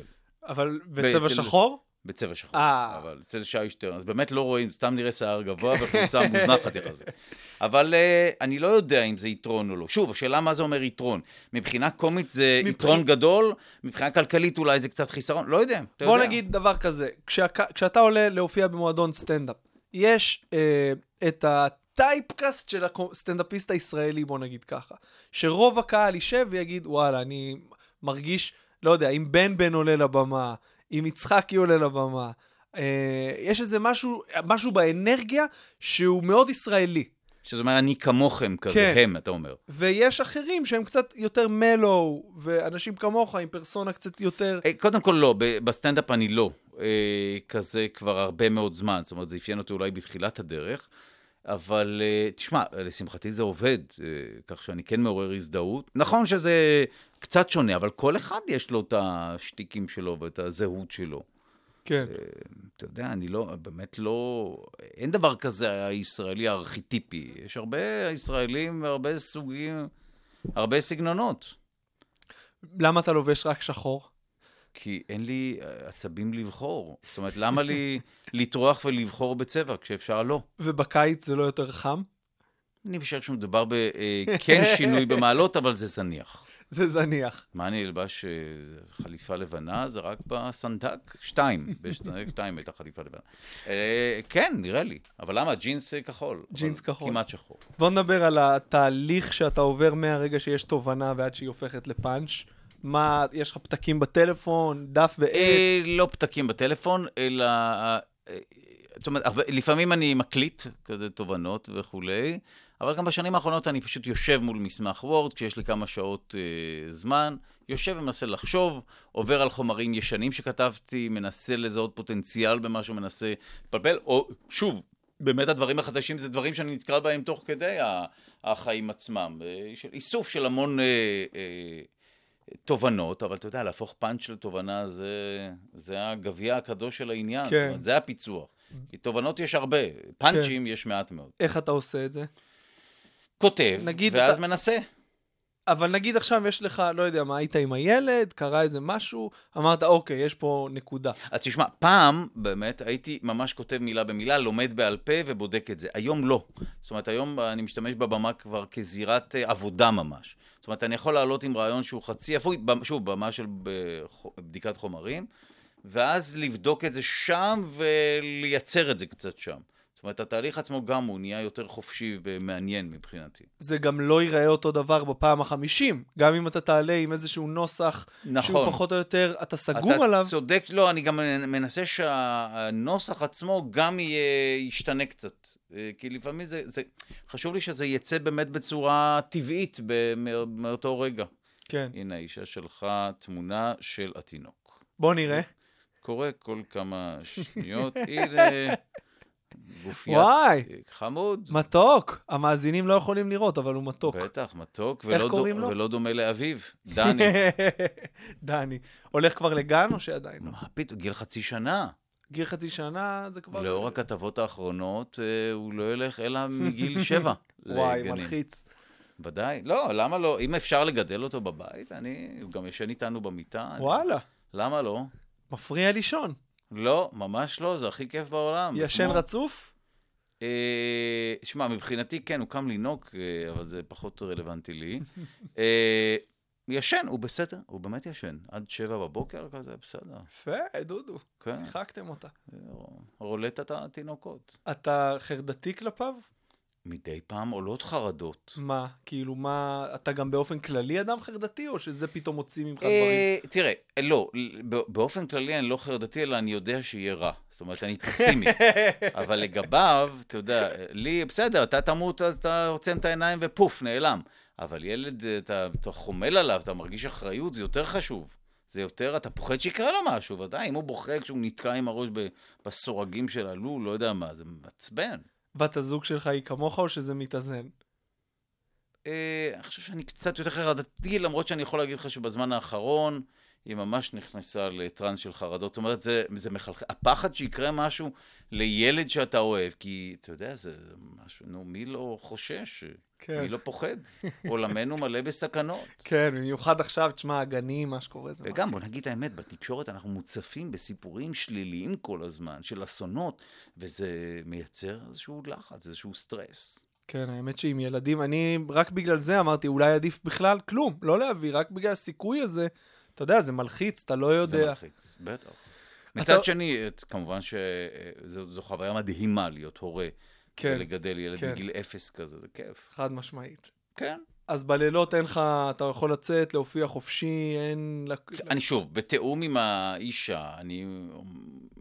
אבל בצבע ואצל- שחור? בצבע שחור, אה. אבל אצל שי שטרן, אז באמת לא רואים, סתם נראה שיער גבוה וחולצה מוזנחת יחסית. <laughs> אבל uh, אני לא יודע אם זה יתרון או לא. שוב, השאלה מה זה אומר יתרון. מבחינה קומית זה מבח- יתרון גדול, מבחינה כלכלית אולי זה קצת חיסרון, לא יודע, אתה בוא יודע. נגיד דבר כזה, כשאתה, כשאתה עולה להופיע במועדון סטנדאפ, יש אה, את הטייפקאסט של הסטנדאפיסט הישראלי, בוא נגיד ככה, שרוב הקהל יישב ויגיד, וואלה, אני מרגיש, לא יודע, אם בן בן עולה לבמה, אם יצחקי עולה לבמה, אה, יש איזה משהו, משהו באנרגיה שהוא מאוד ישראלי. שזה אומר, אני כמוכם כזה, כן. הם, אתה אומר. ויש אחרים שהם קצת יותר מלו, ואנשים כמוך עם פרסונה קצת יותר... אה, קודם כל לא, בסטנדאפ אני לא אה, כזה כבר הרבה מאוד זמן, זאת אומרת, זה אפיין אותי אולי בתחילת הדרך, אבל תשמע, לשמחתי זה עובד, כך שאני כן מעורר הזדהות. נכון שזה קצת שונה, אבל כל אחד יש לו את השטיקים שלו ואת הזהות שלו. כן. אתה יודע, אני לא, באמת לא, אין דבר כזה הישראלי הארכיטיפי. יש הרבה ישראלים והרבה סוגים, הרבה סגנונות. למה אתה לובש רק שחור? כי אין לי אה, עצבים לבחור. זאת אומרת, למה לי <laughs> לטרוח ולבחור בצבע כשאפשר לא? ובקיץ זה לא יותר חם? אני חושב שמדובר בכן שינוי במעלות, אבל זה זניח. זה זניח. מה אני אלבש אה, חליפה לבנה? זה רק בסנדק? שתיים. <laughs> בסנדק שתיים הייתה חליפה לבנה. אה, כן, נראה לי. אבל למה? ג'ינס אה, כחול. ג'ינס כחול. כמעט שחור. בוא נדבר על התהליך שאתה עובר מהרגע שיש תובנה ועד שהיא הופכת לפאנץ'. מה, יש לך פתקים בטלפון, דף ועט? לא פתקים בטלפון, אלא... זאת אומרת, לפעמים אני מקליט כזה תובנות וכולי, אבל גם בשנים האחרונות אני פשוט יושב מול מסמך וורד, כשיש לי כמה שעות אה, זמן, יושב ומנסה לחשוב, עובר על חומרים ישנים שכתבתי, מנסה לזהות פוטנציאל במשהו, מנסה לפלפל, או שוב, באמת הדברים החדשים זה דברים שאני נתקל בהם תוך כדי החיים עצמם. אה, של איסוף של המון... אה, אה, תובנות, אבל אתה יודע, להפוך פאנץ' לתובנה זה, זה הגביע הקדוש של העניין, כן. זאת אומרת, זה הפיצוח. כי תובנות יש הרבה, פאנצ'ים יש מעט מאוד. איך אתה עושה את זה? כותב, נגיד ואז אתה- מנסה. אבל נגיד עכשיו יש לך, לא יודע מה, היית עם הילד, קרה איזה משהו, אמרת, אוקיי, יש פה נקודה. אז תשמע, פעם באמת הייתי ממש כותב מילה במילה, לומד בעל פה ובודק את זה. היום לא. זאת אומרת, היום אני משתמש בבמה כבר כזירת אה, עבודה ממש. זאת אומרת, אני יכול לעלות עם רעיון שהוא חצי אפוי, שוב, במה של בדיקת חומרים, ואז לבדוק את זה שם ולייצר את זה קצת שם. זאת אומרת, התהליך עצמו גם הוא נהיה יותר חופשי ומעניין מבחינתי. זה גם לא ייראה אותו דבר בפעם החמישים. גם אם אתה תעלה עם איזשהו נוסח, נכון. שהוא פחות או יותר, אתה סגור אתה עליו. צודק, לא, אני גם מנסה שהנוסח עצמו גם יהיה, ישתנה קצת. אה, כי לפעמים זה, זה, חשוב לי שזה יצא באמת בצורה טבעית מאותו רגע. כן. הנה, האישה שלחה תמונה של התינוק. בוא נראה. קורה כל כמה <laughs> שניות, הנה, גופיית וואי, אה, חמוד. מתוק. המאזינים לא יכולים לראות, אבל הוא מתוק. בטח, מתוק, איך ולא, קוראים דו, לו? ולא דומה לאביו, <laughs> דני. דני. הולך כבר לגן או שעדיין לא? מה פתאום, גיל חצי שנה. גיל חצי שנה זה כבר... לאור הכתבות האחרונות, אה, הוא לא ילך אלא מגיל <laughs> שבע <laughs> וואי. מלחיץ. ודאי. לא, למה לא? אם אפשר לגדל אותו בבית, אני... הוא גם ישן איתנו במיטה. אני- וואלה, למה לא? מפריע לישון. לא, ממש לא, זה הכי כיף בעולם. ישן רצוף? אה, שמע, מבחינתי כן, הוא קם לנהוג, אה, אבל זה פחות רלוונטי לי. <laughs> אה, ישן, הוא בסדר, הוא באמת ישן. עד שבע בבוקר כזה, בסדר. יפה, דודו. כן, שיחקתם אותה. רולטת התינוקות. אתה חרדתי כלפיו? מדי פעם עולות חרדות. מה? כאילו, מה... אתה גם באופן כללי אדם חרדתי, או שזה פתאום מוציא ממך דברים? אה, תראה, לא, באופן כללי אני לא חרדתי, אלא אני יודע שיהיה רע. זאת אומרת, אני פסימי. <laughs> אבל לגביו, אתה יודע, לי, בסדר, אתה תמות, אז אתה עוצם את העיניים ופוף, נעלם. אבל ילד, אתה, אתה חומל עליו, אתה מרגיש אחריות, זה יותר חשוב. זה יותר, אתה פוחד שיקרה לו משהו, ודאי, אם הוא בוכה כשהוא נתקע עם הראש בסורגים של הלול, לא יודע מה, זה מעצבן. בת הזוג שלך היא כמוך, או שזה מתאזן? אה, אני חושב שאני קצת יותר חרדתי, למרות שאני יכול להגיד לך שבזמן האחרון היא ממש נכנסה לטראנס של חרדות. זאת אומרת, זה, זה מחלחל. הפחד שיקרה משהו לילד שאתה אוהב, כי אתה יודע, זה משהו, נו, מי לא חושש? כן. מי לא פוחד? עולמנו מלא בסכנות. <laughs> כן, במיוחד עכשיו, תשמע, הגנים, מה שקורה זה... וגם, בוא נגיד האמת, בתקשורת אנחנו מוצפים בסיפורים שליליים כל הזמן, של אסונות, וזה מייצר איזשהו לחץ, איזשהו סטרס. כן, האמת שעם ילדים, אני רק בגלל זה אמרתי, אולי עדיף בכלל כלום, לא להביא, רק בגלל הסיכוי הזה, אתה יודע, זה מלחיץ, אתה לא יודע. זה מלחיץ, בטח. מצד שני, את- כמובן שזו חוויה מדהימה להיות הורה. כן, ולגדל ילד כן. בגיל אפס כזה, זה כיף. חד משמעית. כן. אז בלילות אין לך, אתה יכול לצאת, להופיע חופשי, אין... לק- אני שוב, בתיאום עם האישה, אני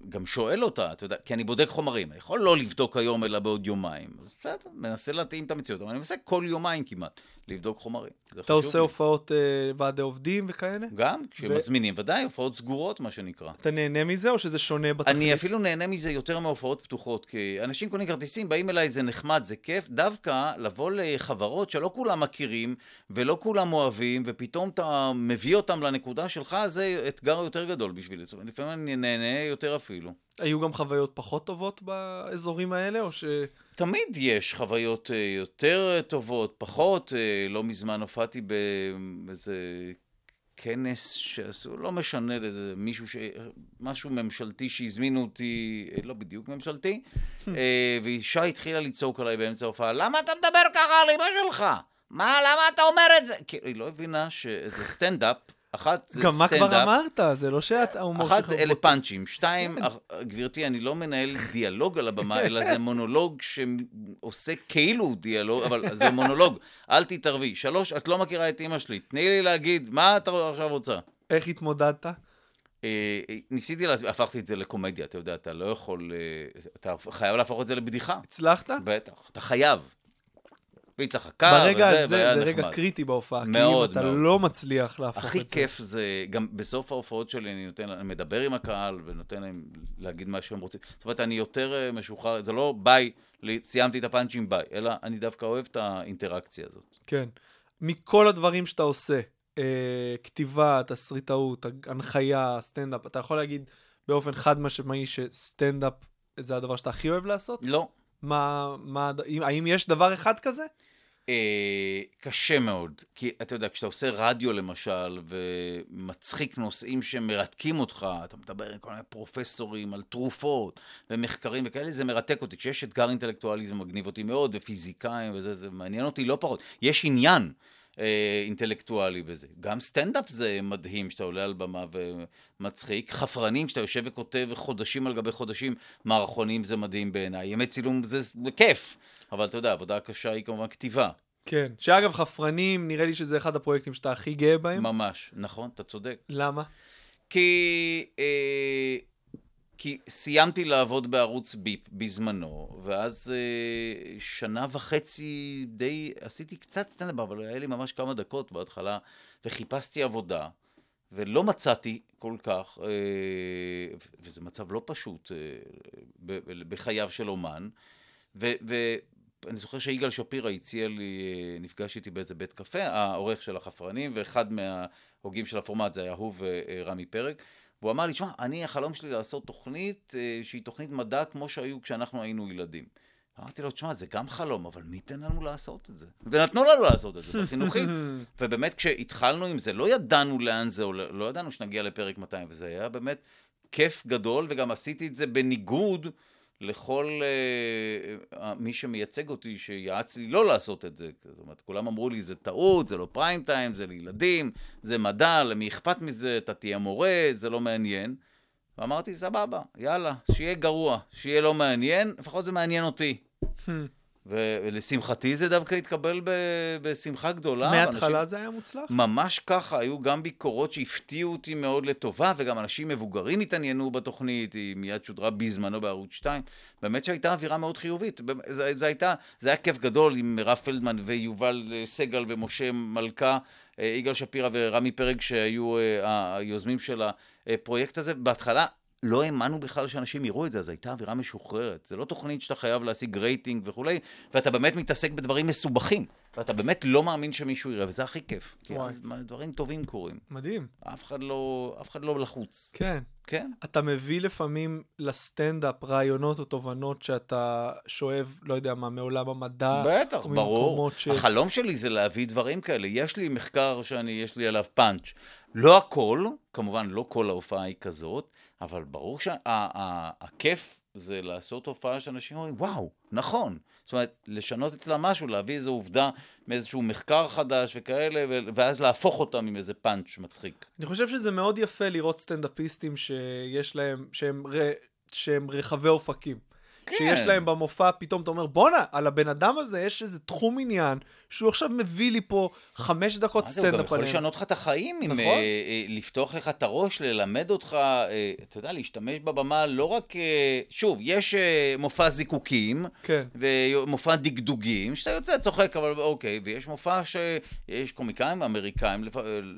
גם שואל אותה, אתה יודע, כי אני בודק חומרים, אני יכול לא לבדוק היום אלא בעוד יומיים. אז בסדר, מנסה להתאים את המציאות, אבל אני מנסה כל יומיים כמעט לבדוק חומרים. אתה עושה לי. הופעות אה, ועדי עובדים וכאלה? גם, כשמזמינים, ודאי, הופעות סגורות, מה שנקרא. אתה נהנה מזה או שזה שונה בתכלית? אני אפילו נהנה מזה יותר מהופעות פתוחות, כי אנשים קונים כרטיסים, באים אליי, זה נחמד, זה כיף, דווקא לבוא לחברות שלא כולם מכירים ולא כולם אוהבים, ופתאום אתה מביא אותם לנקודה שלך, זה אתגר יותר גדול בשבילי. זאת אומרת, לפעמים אני נהנה יותר אפילו. היו גם חוויות פחות טובות באזורים האלה, או ש... תמיד יש חוויות אה, יותר אה, טובות, פחות. אה, לא מזמן הופעתי באיזה כנס שעשו, לא משנה לאיזה מישהו, ש... משהו ממשלתי שהזמינו אותי, לא בדיוק ממשלתי, <laughs> ואישה התחילה לצעוק עליי באמצע ההופעה, למה אתה מדבר ככה על אמא שלך? מה, למה אתה אומר את זה? כאילו, היא לא הבינה שזה סטנדאפ, אחת זה גם מה כבר סטנדאפ. אמרת? זה לא שההומור אחת, שלך... אלה בוט- פאנצ'ים. שתיים, אח- גברתי, אני לא מנהל דיאלוג על הבמה, אלא זה מונולוג שעושה כאילו דיאלוג, אבל זה מונולוג. אל תתערבי. שלוש, את לא מכירה את אימא שלי. תני לי להגיד, מה את עכשיו רוצה? איך התמודדת? אה, ניסיתי להסביר, הפכתי את זה לקומדיה, אתה יודע, אתה לא יכול... אה, אתה חייב להפוך את זה לבדיחה. הצלחת? בטח, אתה חייב. והיא צחקה, ברגע וזה, הזה, והיה זה רגע נחמד. קריטי בהופעה. כי מאוד, אם אתה מאוד. לא מצליח להפוך את זה... הכי כיף זה, גם בסוף ההופעות שלי אני נותן, אני מדבר עם הקהל ונותן להם להגיד מה שהם רוצים. זאת אומרת, אני יותר אה, משוחרר, זה לא ביי, סיימתי את הפאנצ'ים ביי, אלא אני דווקא אוהב את האינטראקציה הזאת. כן. מכל הדברים שאתה עושה, אה, כתיבה, תסריטאות, הנחיה, סטנדאפ, אתה יכול להגיד באופן חד משמעי שסטנדאפ זה הדבר שאתה הכי אוהב לעשות? לא. מה, מה, אם- האם יש דבר אחד כזה? אה, קשה מאוד, כי אתה יודע, כשאתה עושה רדיו למשל, ומצחיק נושאים שמרתקים אותך, אתה מדבר עם כל מיני פרופסורים על תרופות ומחקרים וכאלה, זה מרתק אותי. כשיש אתגר אינטלקטואלי זה מגניב אותי מאוד, ופיזיקאים וזה, זה מעניין אותי לא פחות. יש עניין. אה, אינטלקטואלי בזה. גם סטנדאפ זה מדהים שאתה עולה על במה ומצחיק. חפרנים, כשאתה יושב וכותב חודשים על גבי חודשים, מערכונים זה מדהים בעיניי. ימי צילום זה, כיף, אבל אתה יודע, העבודה הקשה היא כמובן כתיבה. כן. שאגב, חפרנים, נראה לי שזה אחד הפרויקטים שאתה הכי גאה בהם. ממש, נכון, אתה צודק. למה? כי, אה, כי סיימתי לעבוד בערוץ ביפ בזמנו, ואז אה, שנה וחצי די, עשיתי קצת סטנדאפ, אבל היה לי ממש כמה דקות בהתחלה, וחיפשתי עבודה, ולא מצאתי כל כך, אה, וזה מצב לא פשוט אה, בחייו של אומן, ו... ו אני זוכר שיגאל שפירא הציע לי, אה, נפגש איתי באיזה בית קפה, העורך של החפרנים, ואחד מההוגים של הפורמט זה היה הוא ורמי פרק, והוא אמר לי, שמע, אני, החלום שלי לעשות תוכנית אה, שהיא תוכנית מדע כמו שהיו כשאנחנו היינו ילדים. אמרתי לו, תשמע, זה גם חלום, אבל מי ייתן לנו לעשות את זה? ונתנו לנו לעשות את זה, בחינוכית. <laughs> ובאמת, כשהתחלנו עם זה, לא ידענו לאן זה עולה, לא ידענו שנגיע לפרק 200, וזה היה באמת כיף גדול, וגם עשיתי את זה בניגוד לכל אה, מי שמייצג אותי, שיעץ לי לא לעשות את זה. זאת אומרת, כולם אמרו לי, זה טעות, זה לא פריים טיים, זה לילדים, זה מדע, למי אכפת מזה, אתה תהיה מורה, זה לא מעניין. ואמרתי, סבבה, יאללה, שיהיה גרוע, שיהיה לא מעניין, לפחות זה מעניין אותי. ולשמחתי זה דווקא התקבל ב- בשמחה גדולה. מההתחלה ואנשים- זה היה מוצלח? ממש ככה, היו גם ביקורות שהפתיעו אותי מאוד לטובה, וגם אנשים מבוגרים התעניינו בתוכנית, היא מיד שודרה בזמנו בערוץ 2. באמת שהייתה אווירה מאוד חיובית. זה, זה, הייתה, זה היה כיף גדול עם מירב פלדמן ויובל אה, סגל ומשה מלכה, אה, יגאל שפירא ורמי פרג, שהיו אה, היוזמים של הפרויקט הזה. בהתחלה לא האמנו בכלל שאנשים יראו את זה, אז הייתה אווירה משוחררת. זה לא תוכנית שאתה חייב להשיג רייטינג וכולי, ואתה באמת מתעסק בדברים מסובכים. ואתה באמת לא מאמין שמישהו יראה, וזה הכי כיף. כי. אז דברים טובים קורים. מדהים. אף אחד לא, אף אחד לא לחוץ. כן. כן? אתה מביא לפעמים לסטנדאפ רעיונות או תובנות שאתה שואב, לא יודע מה, מעולם המדע. בטח, ברור. ש... החלום שלי זה להביא דברים כאלה. יש לי מחקר שאני, יש לי עליו פאנץ'. לא הכל, כמובן לא כל ההופעה היא כזאת, אבל ברור שהכיף זה לעשות הופעה שאנשים אומרים, וואו, נכון. זאת אומרת, לשנות אצלם משהו, להביא איזו עובדה מאיזשהו מחקר חדש וכאלה, ואז להפוך אותם עם איזה פאנץ' מצחיק. אני חושב שזה מאוד יפה לראות סטנדאפיסטים שיש להם, שהם, ר... שהם רחבי אופקים. כן. שיש להם במופע, פתאום אתה אומר, בואנה, על הבן אדם הזה יש איזה תחום עניין, שהוא עכשיו מביא לי פה חמש דקות מה זה, הוא גם סטנדאפ יכול עליהם. לשנות לך את החיים, עם, נכון. אה, אה, לפתוח לך את הראש, ללמד אותך, אה, אתה יודע, להשתמש בבמה לא רק, אה, שוב, יש אה, מופע זיקוקים, כן. ומופע דגדוגים, שאתה יוצא צוחק, אבל אוקיי, ויש מופע שיש קומיקאים אמריקאים,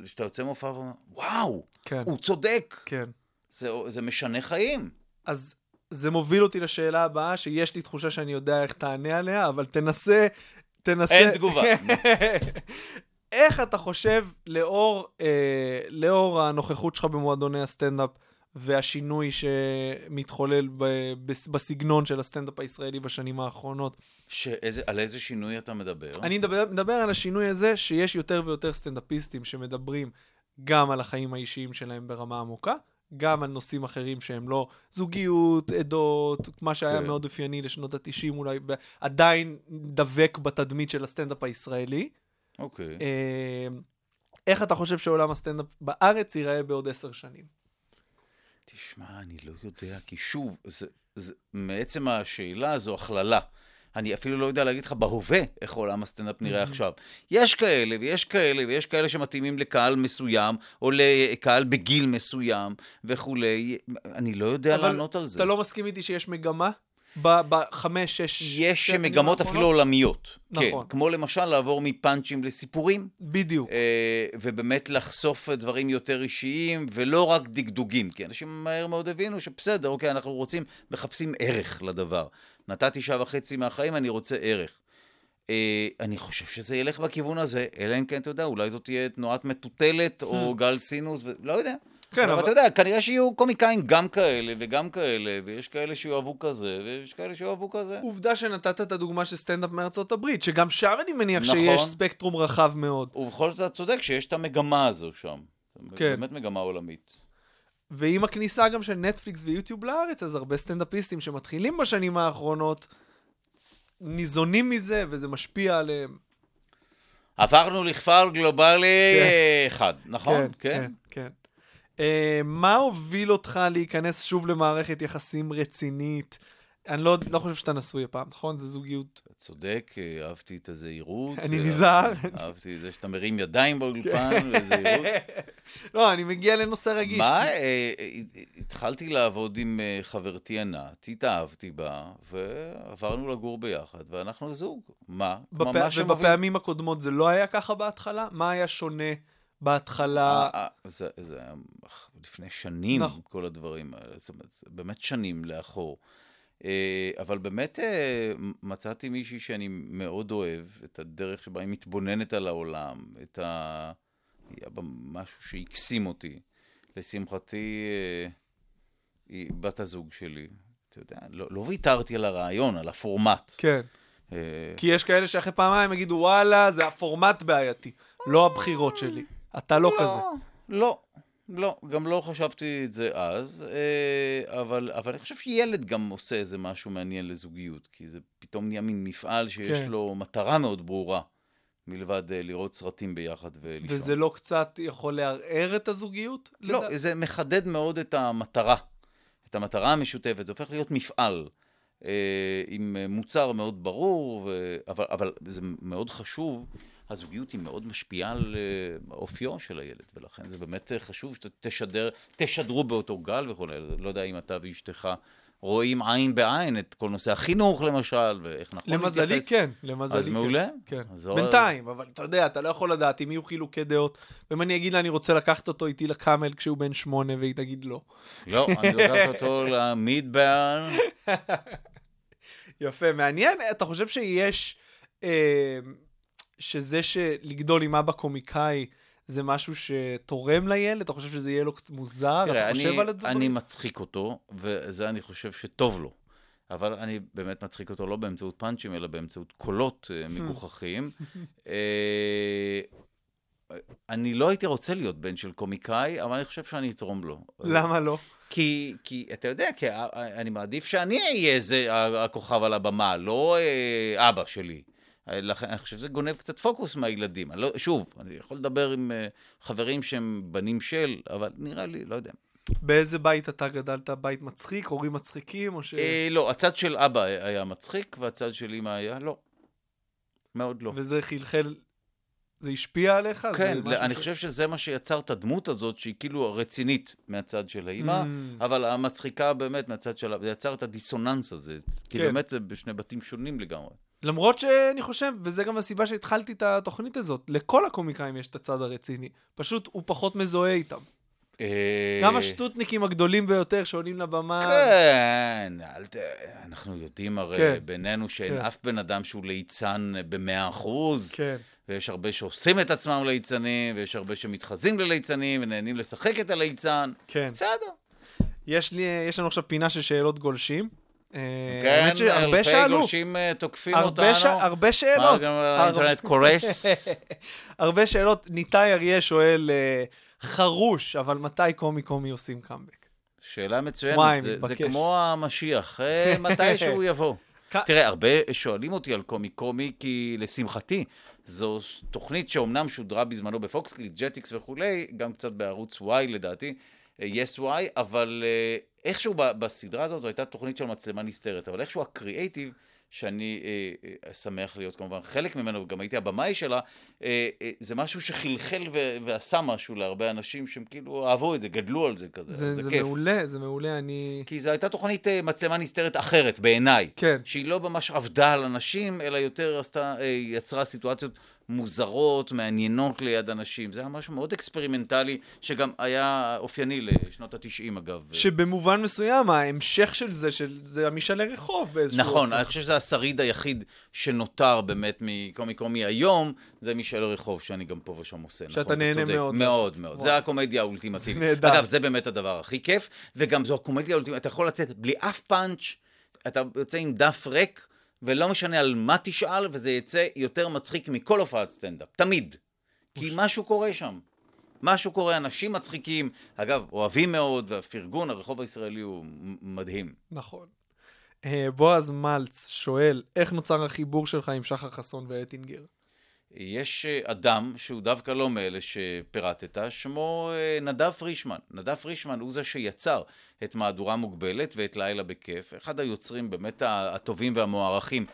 שאתה יוצא מופע ואומר, וואו, כן. הוא צודק, כן. זה, זה משנה חיים. אז זה מוביל אותי לשאלה הבאה, שיש לי תחושה שאני יודע איך תענה עליה, אבל תנסה, תנסה... אין תגובה. <laughs> איך אתה חושב, לאור, אה, לאור הנוכחות שלך במועדוני הסטנדאפ והשינוי שמתחולל ב, בס- בסגנון של הסטנדאפ הישראלי בשנים האחרונות, שאיזה, על איזה שינוי אתה מדבר? אני מדבר, מדבר על השינוי הזה שיש יותר ויותר סטנדאפיסטים שמדברים גם על החיים האישיים שלהם ברמה עמוקה, גם על נושאים אחרים שהם לא זוגיות, עדות, מה שהיה כן. מאוד אופייני לשנות ה-90 אולי, ועדיין דבק בתדמית של הסטנדאפ הישראלי. אוקיי. אה, איך אתה חושב שעולם הסטנדאפ בארץ ייראה בעוד עשר שנים? תשמע, אני לא יודע, כי שוב, זה, זה, מעצם השאלה זו הכללה. אני אפילו לא יודע להגיד לך בהווה איך עולם הסטנדאפ נראה עכשיו. יש כאלה ויש כאלה ויש כאלה שמתאימים לקהל מסוים, או לקהל בגיל מסוים וכולי. אני לא יודע לענות על זה. אתה לא מסכים איתי שיש מגמה? בחמש, שש... יש מגמות אפילו האחרונות? עולמיות. נכון. כן, כמו למשל לעבור מפאנצ'ים לסיפורים. בדיוק. אה, ובאמת לחשוף דברים יותר אישיים, ולא רק דגדוגים, כי אנשים מהר מאוד הבינו שבסדר, אוקיי, אנחנו רוצים, מחפשים ערך לדבר. נתתי שעה וחצי מהחיים, אני רוצה ערך. אה, אני חושב שזה ילך בכיוון הזה, אלא אם כן, אתה יודע, אולי זאת תהיה תנועת מטוטלת, או גל סינוס, ו- לא יודע. כן, אבל אבל- אתה יודע, כנראה שיהיו קומיקאים גם כאלה וגם כאלה, ויש כאלה שיאהבו כזה, ויש כאלה שיאהבו כזה. עובדה שנתת את הדוגמה של סטנדאפ מארצות הברית, שגם שם אני מניח נכון. שיש ספקטרום רחב מאוד. ובכל זאת אתה צודק שיש את המגמה הזו שם. כן. באמת מגמה עולמית. ועם הכניסה גם של נטפליקס ויוטיוב לארץ, אז הרבה סטנדאפיסטים שמתחילים בשנים האחרונות, ניזונים מזה, וזה משפיע עליהם. עברנו לכפר גלובלי כן. אחד, נכון? כן, כן. Uh, מה הוביל אותך להיכנס שוב למערכת יחסים רצינית? אני לא, לא חושב שאתה נשוי הפעם, נכון? זה זוגיות. אתה צודק, אה, אהבתי את הזהירות. אני אה, נזהר. אהבתי- את זה שאתה מרים ידיים באולפן, וזהירות. <laughs> לא, אני מגיע לנושא רגיש. מה, אה, אה, התחלתי לעבוד עם אה, חברתי ענת, התאהבתי בה, ועברנו לגור ביחד, ואנחנו זוג. מה? ובפעמים הקודמות זה לא היה ככה בהתחלה? מה היה שונה בהתחלה? אה, אה, זה, זה היה לפני שנים, נכון. כל הדברים האלה, אומרת, זה באמת שנים לאחור. אה, אבל באמת מצאתי מישהי שאני מאוד אוהב, את הדרך שבה היא מתבוננת על העולם, את ה... היה בה משהו שהקסים אותי. לשמחתי, היא בת הזוג שלי. אתה יודע, לא, לא ויתרתי על הרעיון, על הפורמט. כן. כי יש כאלה שאחרי פעמיים יגידו, וואלה, זה הפורמט בעייתי, לא הבחירות שלי. אתה לא כזה. לא, לא, גם לא חשבתי את זה אז, אה, אבל, אבל אני חושב שילד גם עושה איזה משהו מעניין לזוגיות, כי זה פתאום נהיה מין מפעל שיש כן. לו מטרה מאוד ברורה, מלבד אה, לראות סרטים ביחד ולישון. וזה לא קצת יכול לערער את הזוגיות? לא, לדע- זה מחדד מאוד את המטרה, את המטרה המשותפת, זה הופך להיות מפעל. אה, עם אה, מוצר מאוד ברור, ו... אבל, אבל זה מאוד חשוב, הזוגיות היא מאוד משפיעה על אה, אופיו של הילד, ולכן זה באמת חשוב שתשדר, תשדרו באותו גל וכו', לא יודע אם אתה ואשתך רואים עין בעין את כל נושא החינוך למשל, ואיך נכון למזלי להתייחס. כן, למזלי אז כן. מעולה. כן. אז בינתיים, אבל אתה יודע, אתה לא יכול לדעת אם יהיו חילוקי דעות, ואם אני אגיד לה, אני רוצה לקחת אותו איתי לקאמל כשהוא בן שמונה, והיא תגיד לא. לא, אני לוקח אותו <laughs> למידברן. יפה, מעניין, אתה חושב שיש... אה, שזה שלגדול עם אבא קומיקאי זה משהו שתורם לילד? אתה חושב שזה יהיה לו קצת מוזר? תראה, אתה חושב אני, על הדברים? אני מצחיק אותו, וזה אני חושב שטוב לו. אבל אני באמת מצחיק אותו לא באמצעות פאנצ'ים, אלא באמצעות קולות אה, <laughs> מגוחכים. אה, אני לא הייתי רוצה להיות בן של קומיקאי, אבל אני חושב שאני אתרום לו. למה לא? כי, כי אתה יודע, כי אני מעדיף שאני אהיה זה הכוכב על הבמה, לא אה, אבא שלי. אה, לכן, אני חושב שזה גונב קצת פוקוס מהילדים. אני לא, שוב, אני יכול לדבר עם אה, חברים שהם בנים של, אבל נראה לי, לא יודע. באיזה בית אתה גדלת? בית מצחיק? הורים מצחיקים? או ש... אה, לא, הצד של אבא היה מצחיק, והצד של אמא היה לא. מאוד לא. וזה חלחל... זה השפיע עליך? כן, אני ש- חושב שזה מה שיצר את הדמות הזאת, שהיא כאילו רצינית מהצד של האימא, Mm. אבל המצחיקה באמת מהצד של... זה יצר את הדיסוננס הזה. כי כן. באמת זה בשני בתים שונים לגמרי. למרות שאני חושב, וזה גם הסיבה שהתחלתי את התוכנית הזאת, לכל הקומיקאים יש את הצד הרציני. פשוט הוא פחות מזוהה איתם. אה, גם השטותניקים הגדולים ביותר שעולים לבמה... כן, אל ת... אנחנו יודעים הרי כן. בינינו שאין כן. אף בן אדם שהוא ליצן במאה אחוז, כן. ויש הרבה שעושים את עצמם ליצנים, ויש הרבה שמתחזים לליצנים ונהנים לשחק את הליצן. כן. בסדר. יש, לי, יש לנו עכשיו פינה של שאלות גולשים. אה, כן, אלפי שאלו. גולשים אה, תוקפים הרבה, אותנו. ש... הרבה מה, שאלות. גם הר- האינטרנט קורס? <laughs> הרבה שאלות. ניתאי אריה שואל, אה, חרוש, אבל מתי קומי קומי עושים קאמבק? שאלה מצוינת, וואי, זה, זה. כמו המשיח, מתי שהוא <laughs> יבוא. תראה, הרבה שואלים אותי על קומי קומי, כי לשמחתי, זו תוכנית שאומנם שודרה בזמנו בפוקס קידס, ג'טיקס וכולי, גם קצת בערוץ Y לדעתי, אה, yes Y, אבל אה, איכשהו בסדרה הזאת זו הייתה תוכנית של מצלמה נסתרת, אבל איכשהו הקריאייטיב, שאני אה, אה, שמח להיות כמובן חלק ממנו, וגם הייתי הבמאי שלה, אה, אה, זה משהו שחלחל ו- ועשה משהו להרבה אנשים שהם כאילו אהבו את זה, גדלו על זה כזה, זה, זה, זה כיף. מעולה, זה מעולה, אני... כי זו הייתה תוכנית אה, מצלמה נסתרת אחרת, בעיניי. כן. שהיא לא ממש עבדה על אנשים, אלא יותר עשתה, אה, יצרה סיטואציות מוזרות, מעניינות ליד אנשים. זה היה משהו מאוד אקספרימנטלי, שגם היה אופייני לשנות התשעים אגב. שבמובן מסוים, ההמשך של זה, של, זה המשאלי רחוב באיזשהו נכון, אופן. אני חושב שזה השריד היחיד שנותר באמת מקומי קומי היום, זה משאלי רחוב, שאני גם פה ושם עושה. שאתה נכון, נהנה צודק. מאוד מאוד. מאוד. וואו. זה הקומדיה האולטימטיבית. זה נהדר. אגב, זה באמת הדבר הכי כיף, וגם זו הקומדיה האולטימטיבית. אתה יכול לצאת בלי אף פאנץ', אתה יוצא עם דף ריק, ולא משנה על מה תשאל, וזה יצא יותר מצחיק מכל הופעת סטנדאפ. תמיד. כי משהו קורה שם. משהו קורה, אנשים מצחיקים, אגב, אוהבים מאוד, והפרגון, הרחוב הישראלי הוא מדהים. נכון. אה, בועז מלץ שואל, איך נוצר החיבור שלך עם שחר חסון ואטינגר? יש אה, אדם שהוא דווקא לא מאלה שפירטת, שמו אה, נדב פרישמן. נדב פרישמן הוא זה שיצר את מהדורה מוגבלת ואת לילה בכיף. אחד היוצרים באמת הטובים והמוערכים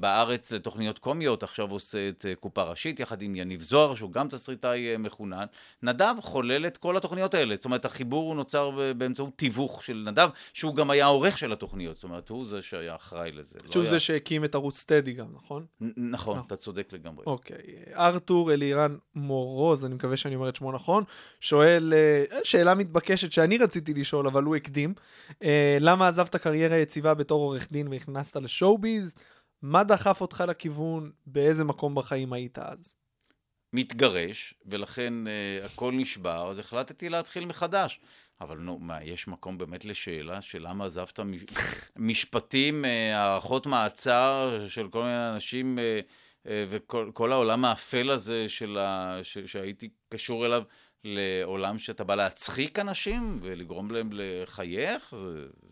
בארץ לתוכניות קומיות, עכשיו עושה את אה, קופה ראשית יחד עם יניב זוהר, שהוא גם תסריטאי אה, מחונן. נדב חולל את כל התוכניות האלה, זאת אומרת החיבור נוצר באמצעות תיווך של נדב, שהוא גם היה העורך של התוכניות, זאת אומרת הוא זה שהיה אחראי לזה. לא שהוא היה- זה שהקים את ערוץ טדי גם, נכון? נכון, נכון. אתה צודק לגמרי. אוקיי. ארתור אלירן מורוז, אני מקווה שאני אומר את שמו נכון, שואל, אה, שאלה מתבקשת שאני רציתי לשאול, אבל הוא הקדים. אה, למה עזבת קריירה יציבה בתור עורך דין ונכנסת לשואו-ביז? מה דחף אותך לכיוון? באיזה מקום בחיים היית אז? מתגרש, ולכן uh, הכל נשבר, אז החלטתי להתחיל מחדש. אבל נו, מה, יש מקום באמת לשאלה של למה עזבת מש... משפטים, uh, הארכות מעצר של כל מיני אנשים, uh, uh, וכל כל העולם האפל הזה של ה... ש... שהייתי קשור אליו, לעולם שאתה בא להצחיק אנשים ולגרום להם לחייך?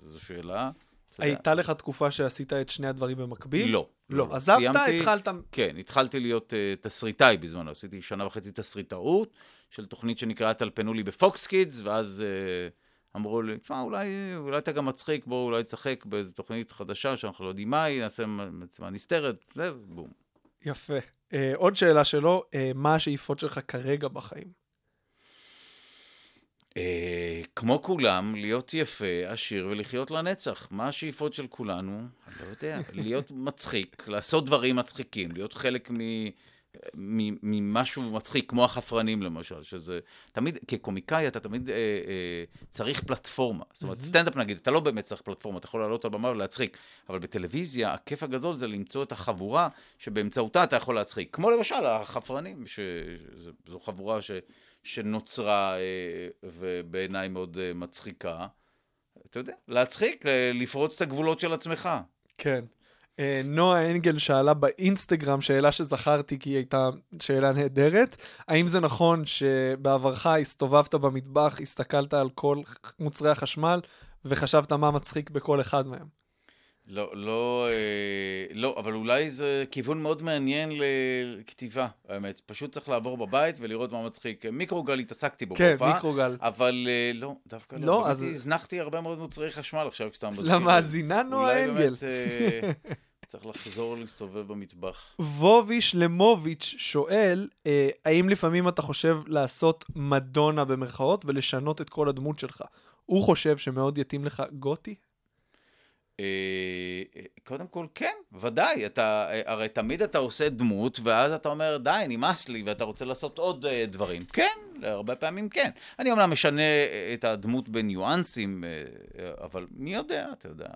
זו שאלה. הייתה לך תקופה שעשית את שני הדברים במקביל? לא. לא. עזבת, סיימתי- התחלת... כן, התחלתי להיות uh, תסריטאי בזמנו, עשיתי שנה וחצי תסריטאות של תוכנית שנקראה טלפנו לי בפוקס קידס, ואז uh, אמרו לי, תשמע, אולי, אולי אתה גם מצחיק, בוא אולי תשחק באיזו תוכנית חדשה שאנחנו לא יודעים מה היא, נעשה מצלמה נסתרת, זה, בום. יפה. אה, עוד שאלה שלו, אה, מה השאיפות שלך כרגע בחיים? אה, כמו כולם, להיות יפה, עשיר ולחיות לנצח. מה השאיפות של כולנו? אני לא יודע. <laughs> להיות מצחיק, לעשות דברים מצחיקים, להיות חלק מ- ממשהו מצחיק, כמו החפרנים למשל, שזה תמיד, כקומיקאי אתה תמיד אה, אה, צריך פלטפורמה. זאת אומרת, סטנדאפ נגיד, אתה לא באמת צריך פלטפורמה, אתה יכול לעלות על במה ולהצחיק, אבל בטלוויזיה, הכיף הגדול זה למצוא את החבורה שבאמצעותה אתה יכול להצחיק. כמו למשל החפרנים, שזו חבורה ש, שנוצרה אה, ובעיניי מאוד אה, מצחיקה. אתה יודע, להצחיק, לפרוץ את הגבולות של עצמך. כן. אה, נועה אנגל שאלה באינסטגרם, שאלה שזכרתי כי היא הייתה שאלה נהדרת, האם זה נכון שבעברך הסתובבת במטבח, הסתכלת על כל מוצרי החשמל וחשבת מה מצחיק בכל אחד מהם? לא, לא, אה, לא, אבל אולי זה כיוון מאוד מעניין לכתיבה, האמת. פשוט צריך לעבור בבית ולראות מה מצחיק. מיקרוגל התעסקתי בו כן, בהופעה, מיקרוגל. אבל אה, לא, דווקא לא. לא, אז- הזנחתי הרבה מאוד מוצרי חשמל עכשיו כשאתה <laughs> מזכיר. למאזינה נועה אנגל. אולי באמת אה, <laughs> צריך לחזור להסתובב במטבח. ווביש למוביץ' שואל, האם לפעמים אתה חושב לעשות מדונה במרכאות ולשנות את כל הדמות שלך? הוא חושב שמאוד יתאים לך גותי? אה, קודם כל, כן, ודאי. אתה, אה, הרי תמיד אתה עושה דמות, ואז אתה אומר, די, נמאס לי, ואתה רוצה לעשות עוד אה, דברים. כן, הרבה פעמים כן. אני אומנם משנה את הדמות בניואנסים, אבל מי יודע, אתה יודע.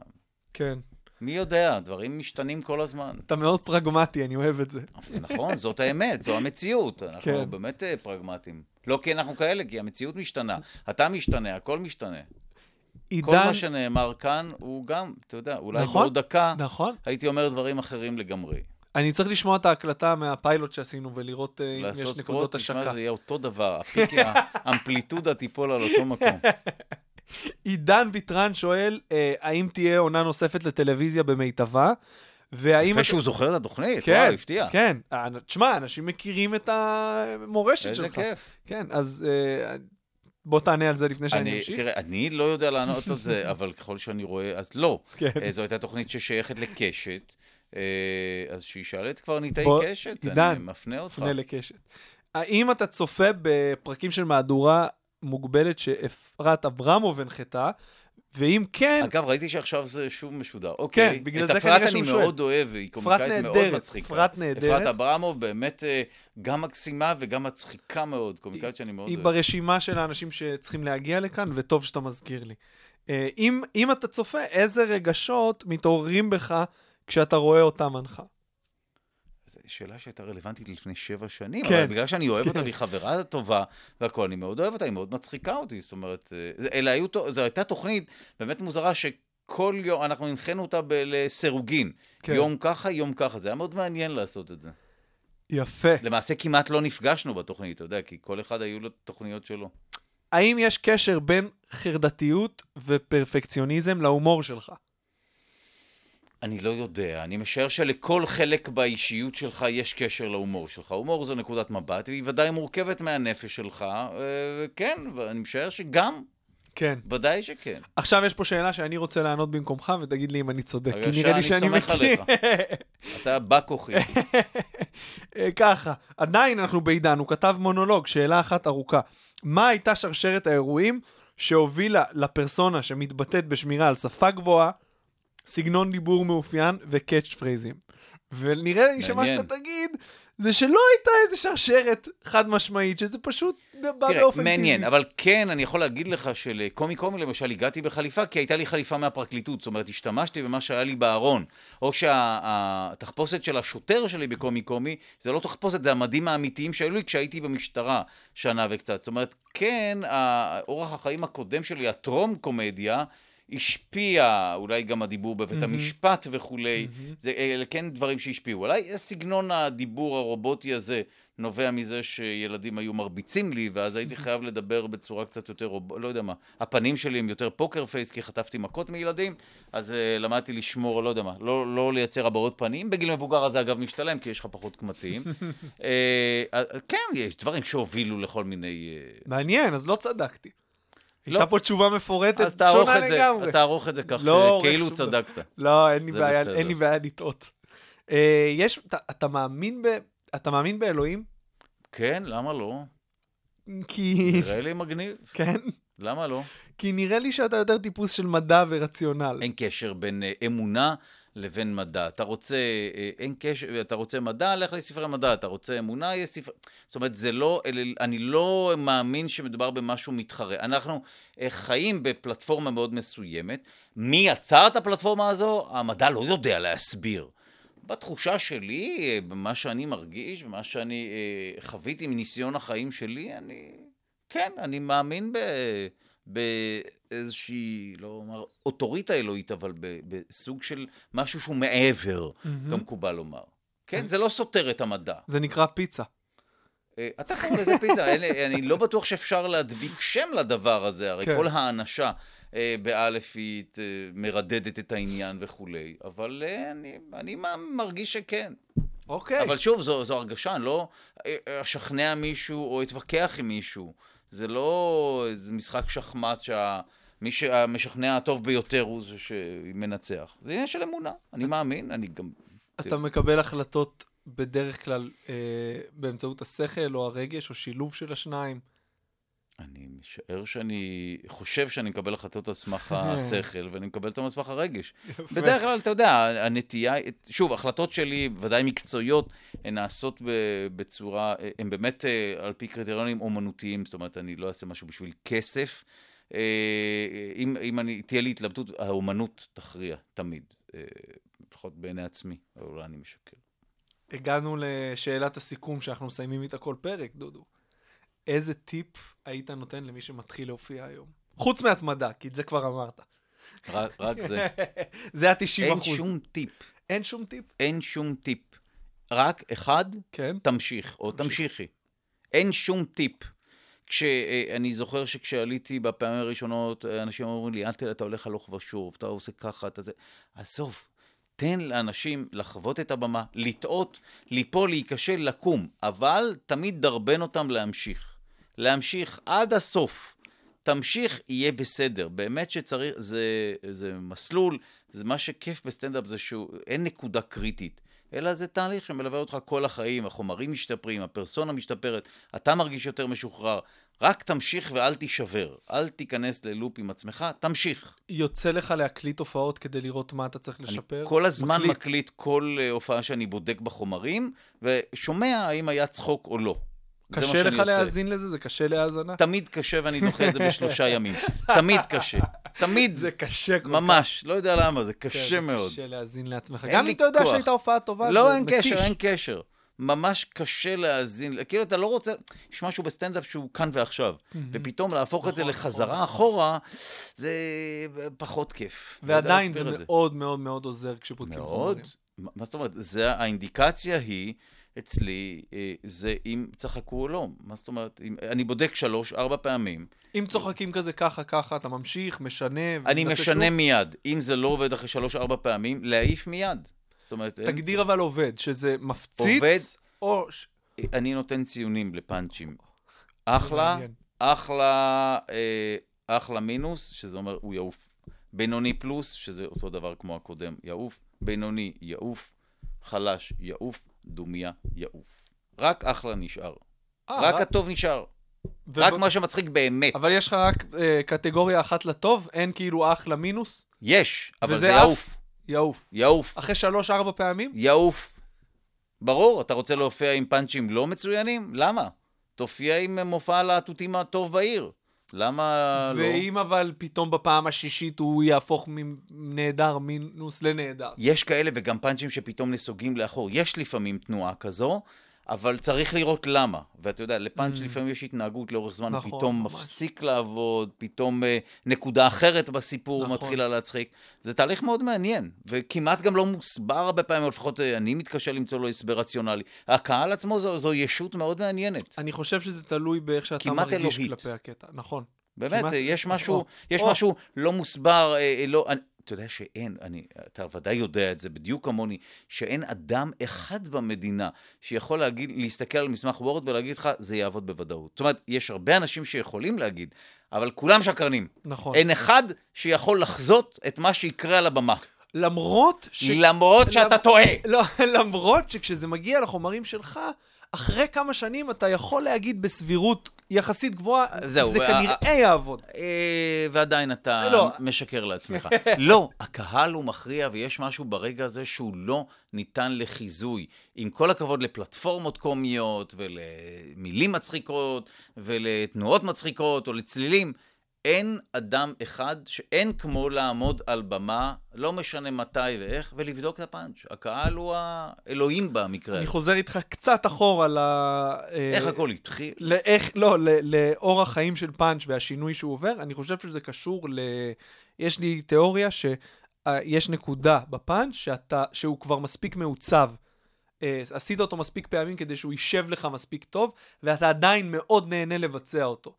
כן. מי יודע, דברים משתנים כל הזמן. אתה מאוד פרגמטי, אני אוהב את זה. <laughs> זה נכון, זאת האמת, זו המציאות. <laughs> אנחנו כן. באמת פרגמטיים. לא כי אנחנו כאלה, כי המציאות משתנה. אתה משתנה, הכל משתנה. כל עידן, מה שנאמר כאן הוא גם, אתה יודע, אולי נכון, בעוד דקה נכון. הייתי אומר דברים אחרים לגמרי. אני צריך לשמוע את ההקלטה מהפיילוט שעשינו ולראות אה, אם יש לעשות נקודות קרוס, תשמע, השקה. זה יהיה אותו דבר, הפיק, האמפליטודה תיפול על אותו מקום. <laughs> עידן ביטרן שואל, אה, האם תהיה עונה נוספת לטלוויזיה במיטבה? והאם... יפה שהוא זוכר את התוכנית, כן, וואו, הפתיע. כן. אה, תשמע, אנשים מכירים את המורשת איזה שלך. כיף. כן, אז אה, בוא תענה על זה לפני שאני אני, אמשיך. תראה, אני לא יודע לענות על זה, <laughs> אבל ככל שאני רואה, אז לא. כן. אה, זו הייתה תוכנית ששייכת לקשת, אה, אז שישאל את קברניטי בוא, קשת, עידן, אני מפנה אותך. פנה לקשת. האם אתה צופה בפרקים של מהדורה מוגבלת שאפרת אברמוב הנחתה? ואם כן, אגב, ראיתי שעכשיו זה שוב משודר. אוקיי. בגלל את זה אפרת כנראה אני שהוא שואל. מאוד אוהב, היא קומיקאית מאוד מצחיקה. אפרת נהדרת. אפרת אברמוב באמת אה, גם מקסימה וגם מצחיקה מאוד, קומיקאית שאני מאוד היא אוהב. ברשימה של האנשים שצריכים להגיע לכאן, וטוב שאתה מזכיר לי. אה, אם, אם אתה צופה, איזה רגשות מתעוררים בך כשאתה רואה אותה מנחה? זו שאלה שהייתה רלוונטית לפני שבע שנים, כן. אבל בגלל שאני אוהב אותה כן. והיא חברה טובה והכול, אני מאוד אוהב אותה, היא מאוד מצחיקה אותי, זאת אומרת, אה, אלה היו, זו הייתה תוכנית באמת מוזרה שכל יום, אנחנו הנחינו אותה לסירוגין. כן. יום ככה, יום ככה, זה היה מאוד מעניין לעשות את זה. יפה. למעשה כמעט לא נפגשנו בתוכנית, אתה יודע, כי כל אחד היו לו תוכניות שלו. האם יש קשר בין חרדתיות ופרפקציוניזם להומור שלך? אני לא יודע, אני משער שלכל חלק באישיות שלך יש קשר להומור שלך. הומור זו נקודת מבט, והיא ודאי מורכבת מהנפש שלך, אה, כן, ואני משער שגם, כן. ודאי שכן. עכשיו יש פה שאלה שאני רוצה לענות במקומך, ותגיד לי אם אני צודק. כי נראה לי אני שאני סומך מכיר. עליך. אתה בא כוחי. אה, ככה, עדיין אנחנו בעידן, הוא כתב מונולוג, שאלה אחת ארוכה. מה הייתה שרשרת האירועים שהובילה לפרסונה שמתבטאת בשמירה על שפה גבוהה, סגנון דיבור מאופיין וקאץ' פרייזים? ונראה לי שמה מעניין. שאתה תגיד, זה שלא הייתה איזה שרשרת חד משמעית, שזה פשוט בא תראה, באופן מעניין, טבעי. אבל כן, אני יכול להגיד לך שלקומי קומי למשל הגעתי בחליפה, כי הייתה לי חליפה מהפרקליטות, זאת אומרת, השתמשתי במה שהיה לי בארון. או שהתחפושת של השוטר שלי בקומי קומי, זה לא תחפושת, זה המדים האמיתיים שהיו לי כשהייתי במשטרה שנה וקצת. זאת אומרת, כן, אורח החיים הקודם שלי, הטרום קומדיה, השפיע, אולי גם הדיבור בבית מהמם. המשפט וכולי, זה אלה כן דברים שהשפיעו. אולי סגנון הדיבור הרובוטי הזה נובע מזה שילדים היו מרביצים לי, ואז הייתי חייב לדבר בצורה קצת יותר, רוב... לא יודע מה, הפנים שלי הם יותר פוקר פייס, כי חטפתי מכות מילדים, אז uh, למדתי לשמור, לא יודע מה, לא, לא לייצר הבעות פנים. בגיל מבוגר הזה אגב משתלם, כי יש לך פחות קמטים. uh, <laughs> כן, יש דברים שהובילו לכל מיני... Uh... מעניין, אז לא צדקתי. לא. הייתה פה תשובה מפורטת, אז שונה לגמרי. תערוך את זה כך לא שום דבר. צדקת. לא, אין לי בעיה, לטעות. אה, יש, אתה, אתה מאמין ב... אתה מאמין באלוהים? כן, למה לא? כי... נראה לי מגניב. <laughs> כן? למה לא? כי נראה לי שאתה יותר טיפוס של מדע ורציונל. אין קשר בין אה, אמונה לבין מדע. אתה רוצה, אה, אין קשר, אתה רוצה מדע, לך לספרי מדע, אתה רוצה אמונה, יש ספרי... זאת אומרת, זה לא, אני לא מאמין שמדובר במשהו מתחרה. אנחנו אה, חיים בפלטפורמה מאוד מסוימת. מי יצר את הפלטפורמה הזו? המדע לא יודע להסביר. בתחושה שלי, אה, במה שאני מרגיש, במה שאני חוויתי מניסיון החיים שלי, אני... כן, אני מאמין ב... באיזושהי, לא אומר, אוטוריטה אלוהית, אבל בסוג של משהו שהוא מעבר, כמקובל לומר. כן, זה לא סותר את המדע. זה נקרא פיצה. אה, אתה קורא לזה פיצה, אני לא בטוח שאפשר להדביק שם לדבר הזה, הרי כן. כל האנשה אה, באלף היא אה, מרדדת את העניין וכולי, אבל אה, אני, אני מרגיש שכן. אוקיי. אבל שוב, זו, זו הרגשה, אני לא אה, אשכנע מישהו או אתווכח עם מישהו. זה לא איזה משחק שחמט שמי שהמשכנע הטוב ביותר הוא זה שמנצח. זה עניין של אמונה, אני מאמין, אני גם... אתה מקבל החלטות בדרך כלל אה, באמצעות השכל או הרגש או שילוב של השניים. אני משער שאני חושב שאני מקבל החלטות על סמך <laughs> השכל, ואני מקבל אותן על סמך הרגש. בדרך כלל, אתה יודע, הנטייה, שוב, החלטות שלי, ודאי מקצועיות, הן נעשות בצורה, הן באמת אה, על פי קריטריונים אומנותיים, זאת אומרת, אני לא אעשה משהו בשביל כסף. אה, אם, אם אני, תהיה לי התלבטות, האומנות תכריע, תמיד. אה, לפחות בעיני עצמי, אולי אני משקר. הגענו לשאלת הסיכום שאנחנו מסיימים איתה כל פרק, דודו. איזה טיפ היית נותן למי שמתחיל להופיע היום? חוץ מהתמדה, כי את זה כבר אמרת. רק, רק זה. <laughs> זה ה-90 אין אחוז. שום טיפ. אין שום טיפ? אין שום טיפ. רק אחד, כן. תמשיך, או תמשיכי. אין שום טיפ. כשאני זוכר שכשעליתי בפעמים הראשונות, אנשים אומרים לי, אל תראה, אתה הולך הלוך ושוב, אתה עושה ככה, אתה זה... עזוב, תן לאנשים לחוות את הבמה, לטעות, ליפול, להיכשל, לקום, אבל תמיד דרבן אותם להמשיך. להמשיך עד הסוף. תמשיך, יהיה בסדר. באמת שצריך, זה, זה מסלול, זה מה שכיף בסטנדאפ זה שאין נקודה קריטית. אלא זה תהליך שמלווה אותך כל החיים, החומרים משתפרים, הפרסונה משתפרת, אתה מרגיש יותר משוחרר. רק תמשיך ואל תישבר. אל תיכנס ללופ עם עצמך, תמשיך. יוצא לך להקליט הופעות כדי לראות מה אתה צריך לשפר? אני כל הזמן מקליט. מקליט, כל אה, הופעה שאני בודק בחומרים, ושומע האם היה צחוק או לא. קשה לך. להאזין לזה? זה קשה להאזנה? תמיד קשה ואני דוחה את זה בשלושה ימים. תמיד קשה. תמיד. זה קשה כל כך. ממש. לא יודע למה, זה כן, קשה זה מאוד. קשה להאזין לעצמך. גם אם אתה יודע. שהייתה הופעה טובה, לא, אין. קשר, אין קשר. ממש קשה להאזין, כאילו אתה לא רוצה, יש משהו בסטנדאפ שהוא כאן ועכשיו, ופתאום להפוך את זה נכון, לחזרה נכון. אחורה, זה פחות כיף. לא ועדיין זה מאוד מאוד מאוד עוזר כשבודקים מאוד. חומרים. מה מה זאת אומרת? זה, האינדיקציה היא, אצלי, אה, זה אם צחקו או לא. מה זאת אומרת? אם, אני בודק שלוש, ארבע פעמים, אם צוחקים כזה ככה, ככה, אתה ממשיך, משנה, אני משנה שוב. מיד. אם זה לא עובד אחרי שלוש, ארבע פעמים, להעיף מיד. זאת אומרת, תגדיר אבל עובד, שזה מפציץ, עובד. או... ש- אני נותן ציונים לפאנצ'ים. אחלה. אחלה, אה, אחלה מינוס, שזה אומר הוא יעוף. בינוני פלוס, שזה אותו דבר כמו הקודם, יעוף. בינוני, יעוף. חלש, יעוף. דומיה, יעוף. רק אחלה נשאר. אה, רק הטוב נשאר. ו- רק מה שמצחיק באמת. אבל יש לך רק אה, קטגוריה אחת לטוב, אין כאילו אח למינוס? יש, אבל זה? יעוף. יעוף. יעוף. אחרי שלוש-ארבע פעמים? יעוף. ברור, אתה רוצה להופיע עם פאנצ'ים לא מצוינים? למה? תופיע עם מופע הלהטוטים הטוב בעיר. למה לא? ואם אבל פתאום בפעם השישית הוא יהפוך מנהדר מינוס לנהדר. יש כאלה וגם פאנצ'ים שפתאום נסוגים לאחור. יש לפעמים תנועה כזו, אבל צריך לראות למה. ואתה יודע, לפאנץ' Mm. לפעמים יש התנהגות לאורך זמן, נכון, פתאום ממש. מפסיק לעבוד, פתאום אה, נקודה אחרת בסיפור נכון. מתחילה להצחיק. זה תהליך מאוד מעניין, וכמעט גם לא מוסבר הרבה פעמים, או לפחות אה, אני מתקשה למצוא לו הסבר רציונלי. הקהל עצמו זו, זו ישות מאוד מעניינת. אני חושב שזה תלוי באיך שאתה מרגיש אלוהית. כלפי הקטע. נכון. באמת, כמעט- אה, יש משהו, או, יש או. משהו לא מוסבר, אה, אה, לא, אני, אתה יודע שאין, אני, אתה ודאי יודע את זה בדיוק כמוני, שאין אדם אחד במדינה שיכול להגיד, להסתכל על מסמך וורד ולהגיד לך, זה יעבוד בוודאות. זאת אומרת, יש הרבה אנשים שיכולים להגיד, אבל כולם שקרנים. נכון. אין אחד שיכול לחזות את מה שיקרה על הבמה. למרות ש... למרות שאתה למ- טועה. לא, <laughs> למרות שכשזה מגיע לחומרים שלך, אחרי כמה שנים אתה יכול להגיד בסבירות יחסית גבוהה, זהו, זה וה- כנראה יעבוד. אה, ועדיין אתה לא. משקר לעצמך. <laughs> לא, הקהל הוא מכריע ויש משהו ברגע הזה שהוא לא ניתן לחיזוי. עם כל הכבוד לפלטפורמות קומיות ולמילים מצחיקות ולתנועות מצחיקות או לצלילים, אין אדם אחד שאין כמו לעמוד על במה, לא משנה מתי ואיך, ולבדוק את הפאנץ'. הקהל הוא האלוהים במקרה אני הזה. חוזר איתך קצת אחורה ל... אה, איך הכל התחיל? לאיך, לא, לאורח חיים של פאנץ' והשינוי שהוא עובר, אני חושב שזה קשור ל... יש לי תיאוריה שיש נקודה בפאנץ' שאתה, שהוא כבר מספיק מעוצב. אה, עשית אותו מספיק פעמים כדי שהוא יישב לך מספיק טוב, ואתה עדיין מאוד נהנה לבצע אותו.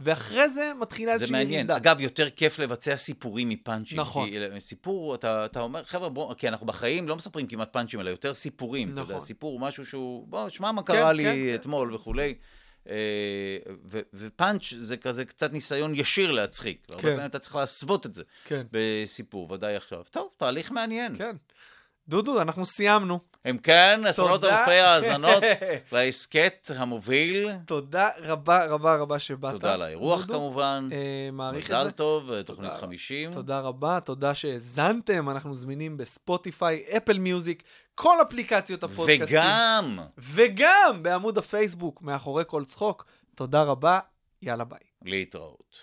ואחרי זה מתחילה זה איזושהי מעניין. ירידה. אגב, יותר כיף לבצע סיפורים מפאנצ'ים. נכון. כי אה, סיפור, אתה, אתה אומר, חבר'ה, בוא, כי אנחנו בחיים לא מספרים כמעט פאנצ'ים, אלא יותר סיפורים. אתה יודע, נכון. סיפור הוא משהו שהוא, בוא, שמע מה כן, קרה כן, לי כן. אתמול וכולי. אה, ו- ופאנץ' זה כזה קצת ניסיון ישיר להצחיק. הרבה כן. פעמים אתה צריך להסוות את זה כן, בסיפור, ודאי עכשיו. טוב, תהליך מעניין. כן. דודו, אנחנו סיימנו. אם כן, עשרות. אלפי האזנות <laughs> להסכת המוביל. תודה רבה רבה רבה שבאת. תודה על האירוח. כמובן. אה, מעריך את מזל זה. טוב, תוכנית תודה. 50. תודה רבה, תודה שהאזנתם, אנחנו זמינים בספוטיפיי, אפל מיוזיק, כל אפליקציות הפודקאסטים. וגם... וגם בעמוד הפייסבוק, מאחורי כל צחוק. תודה רבה, יאללה ביי. להתראות.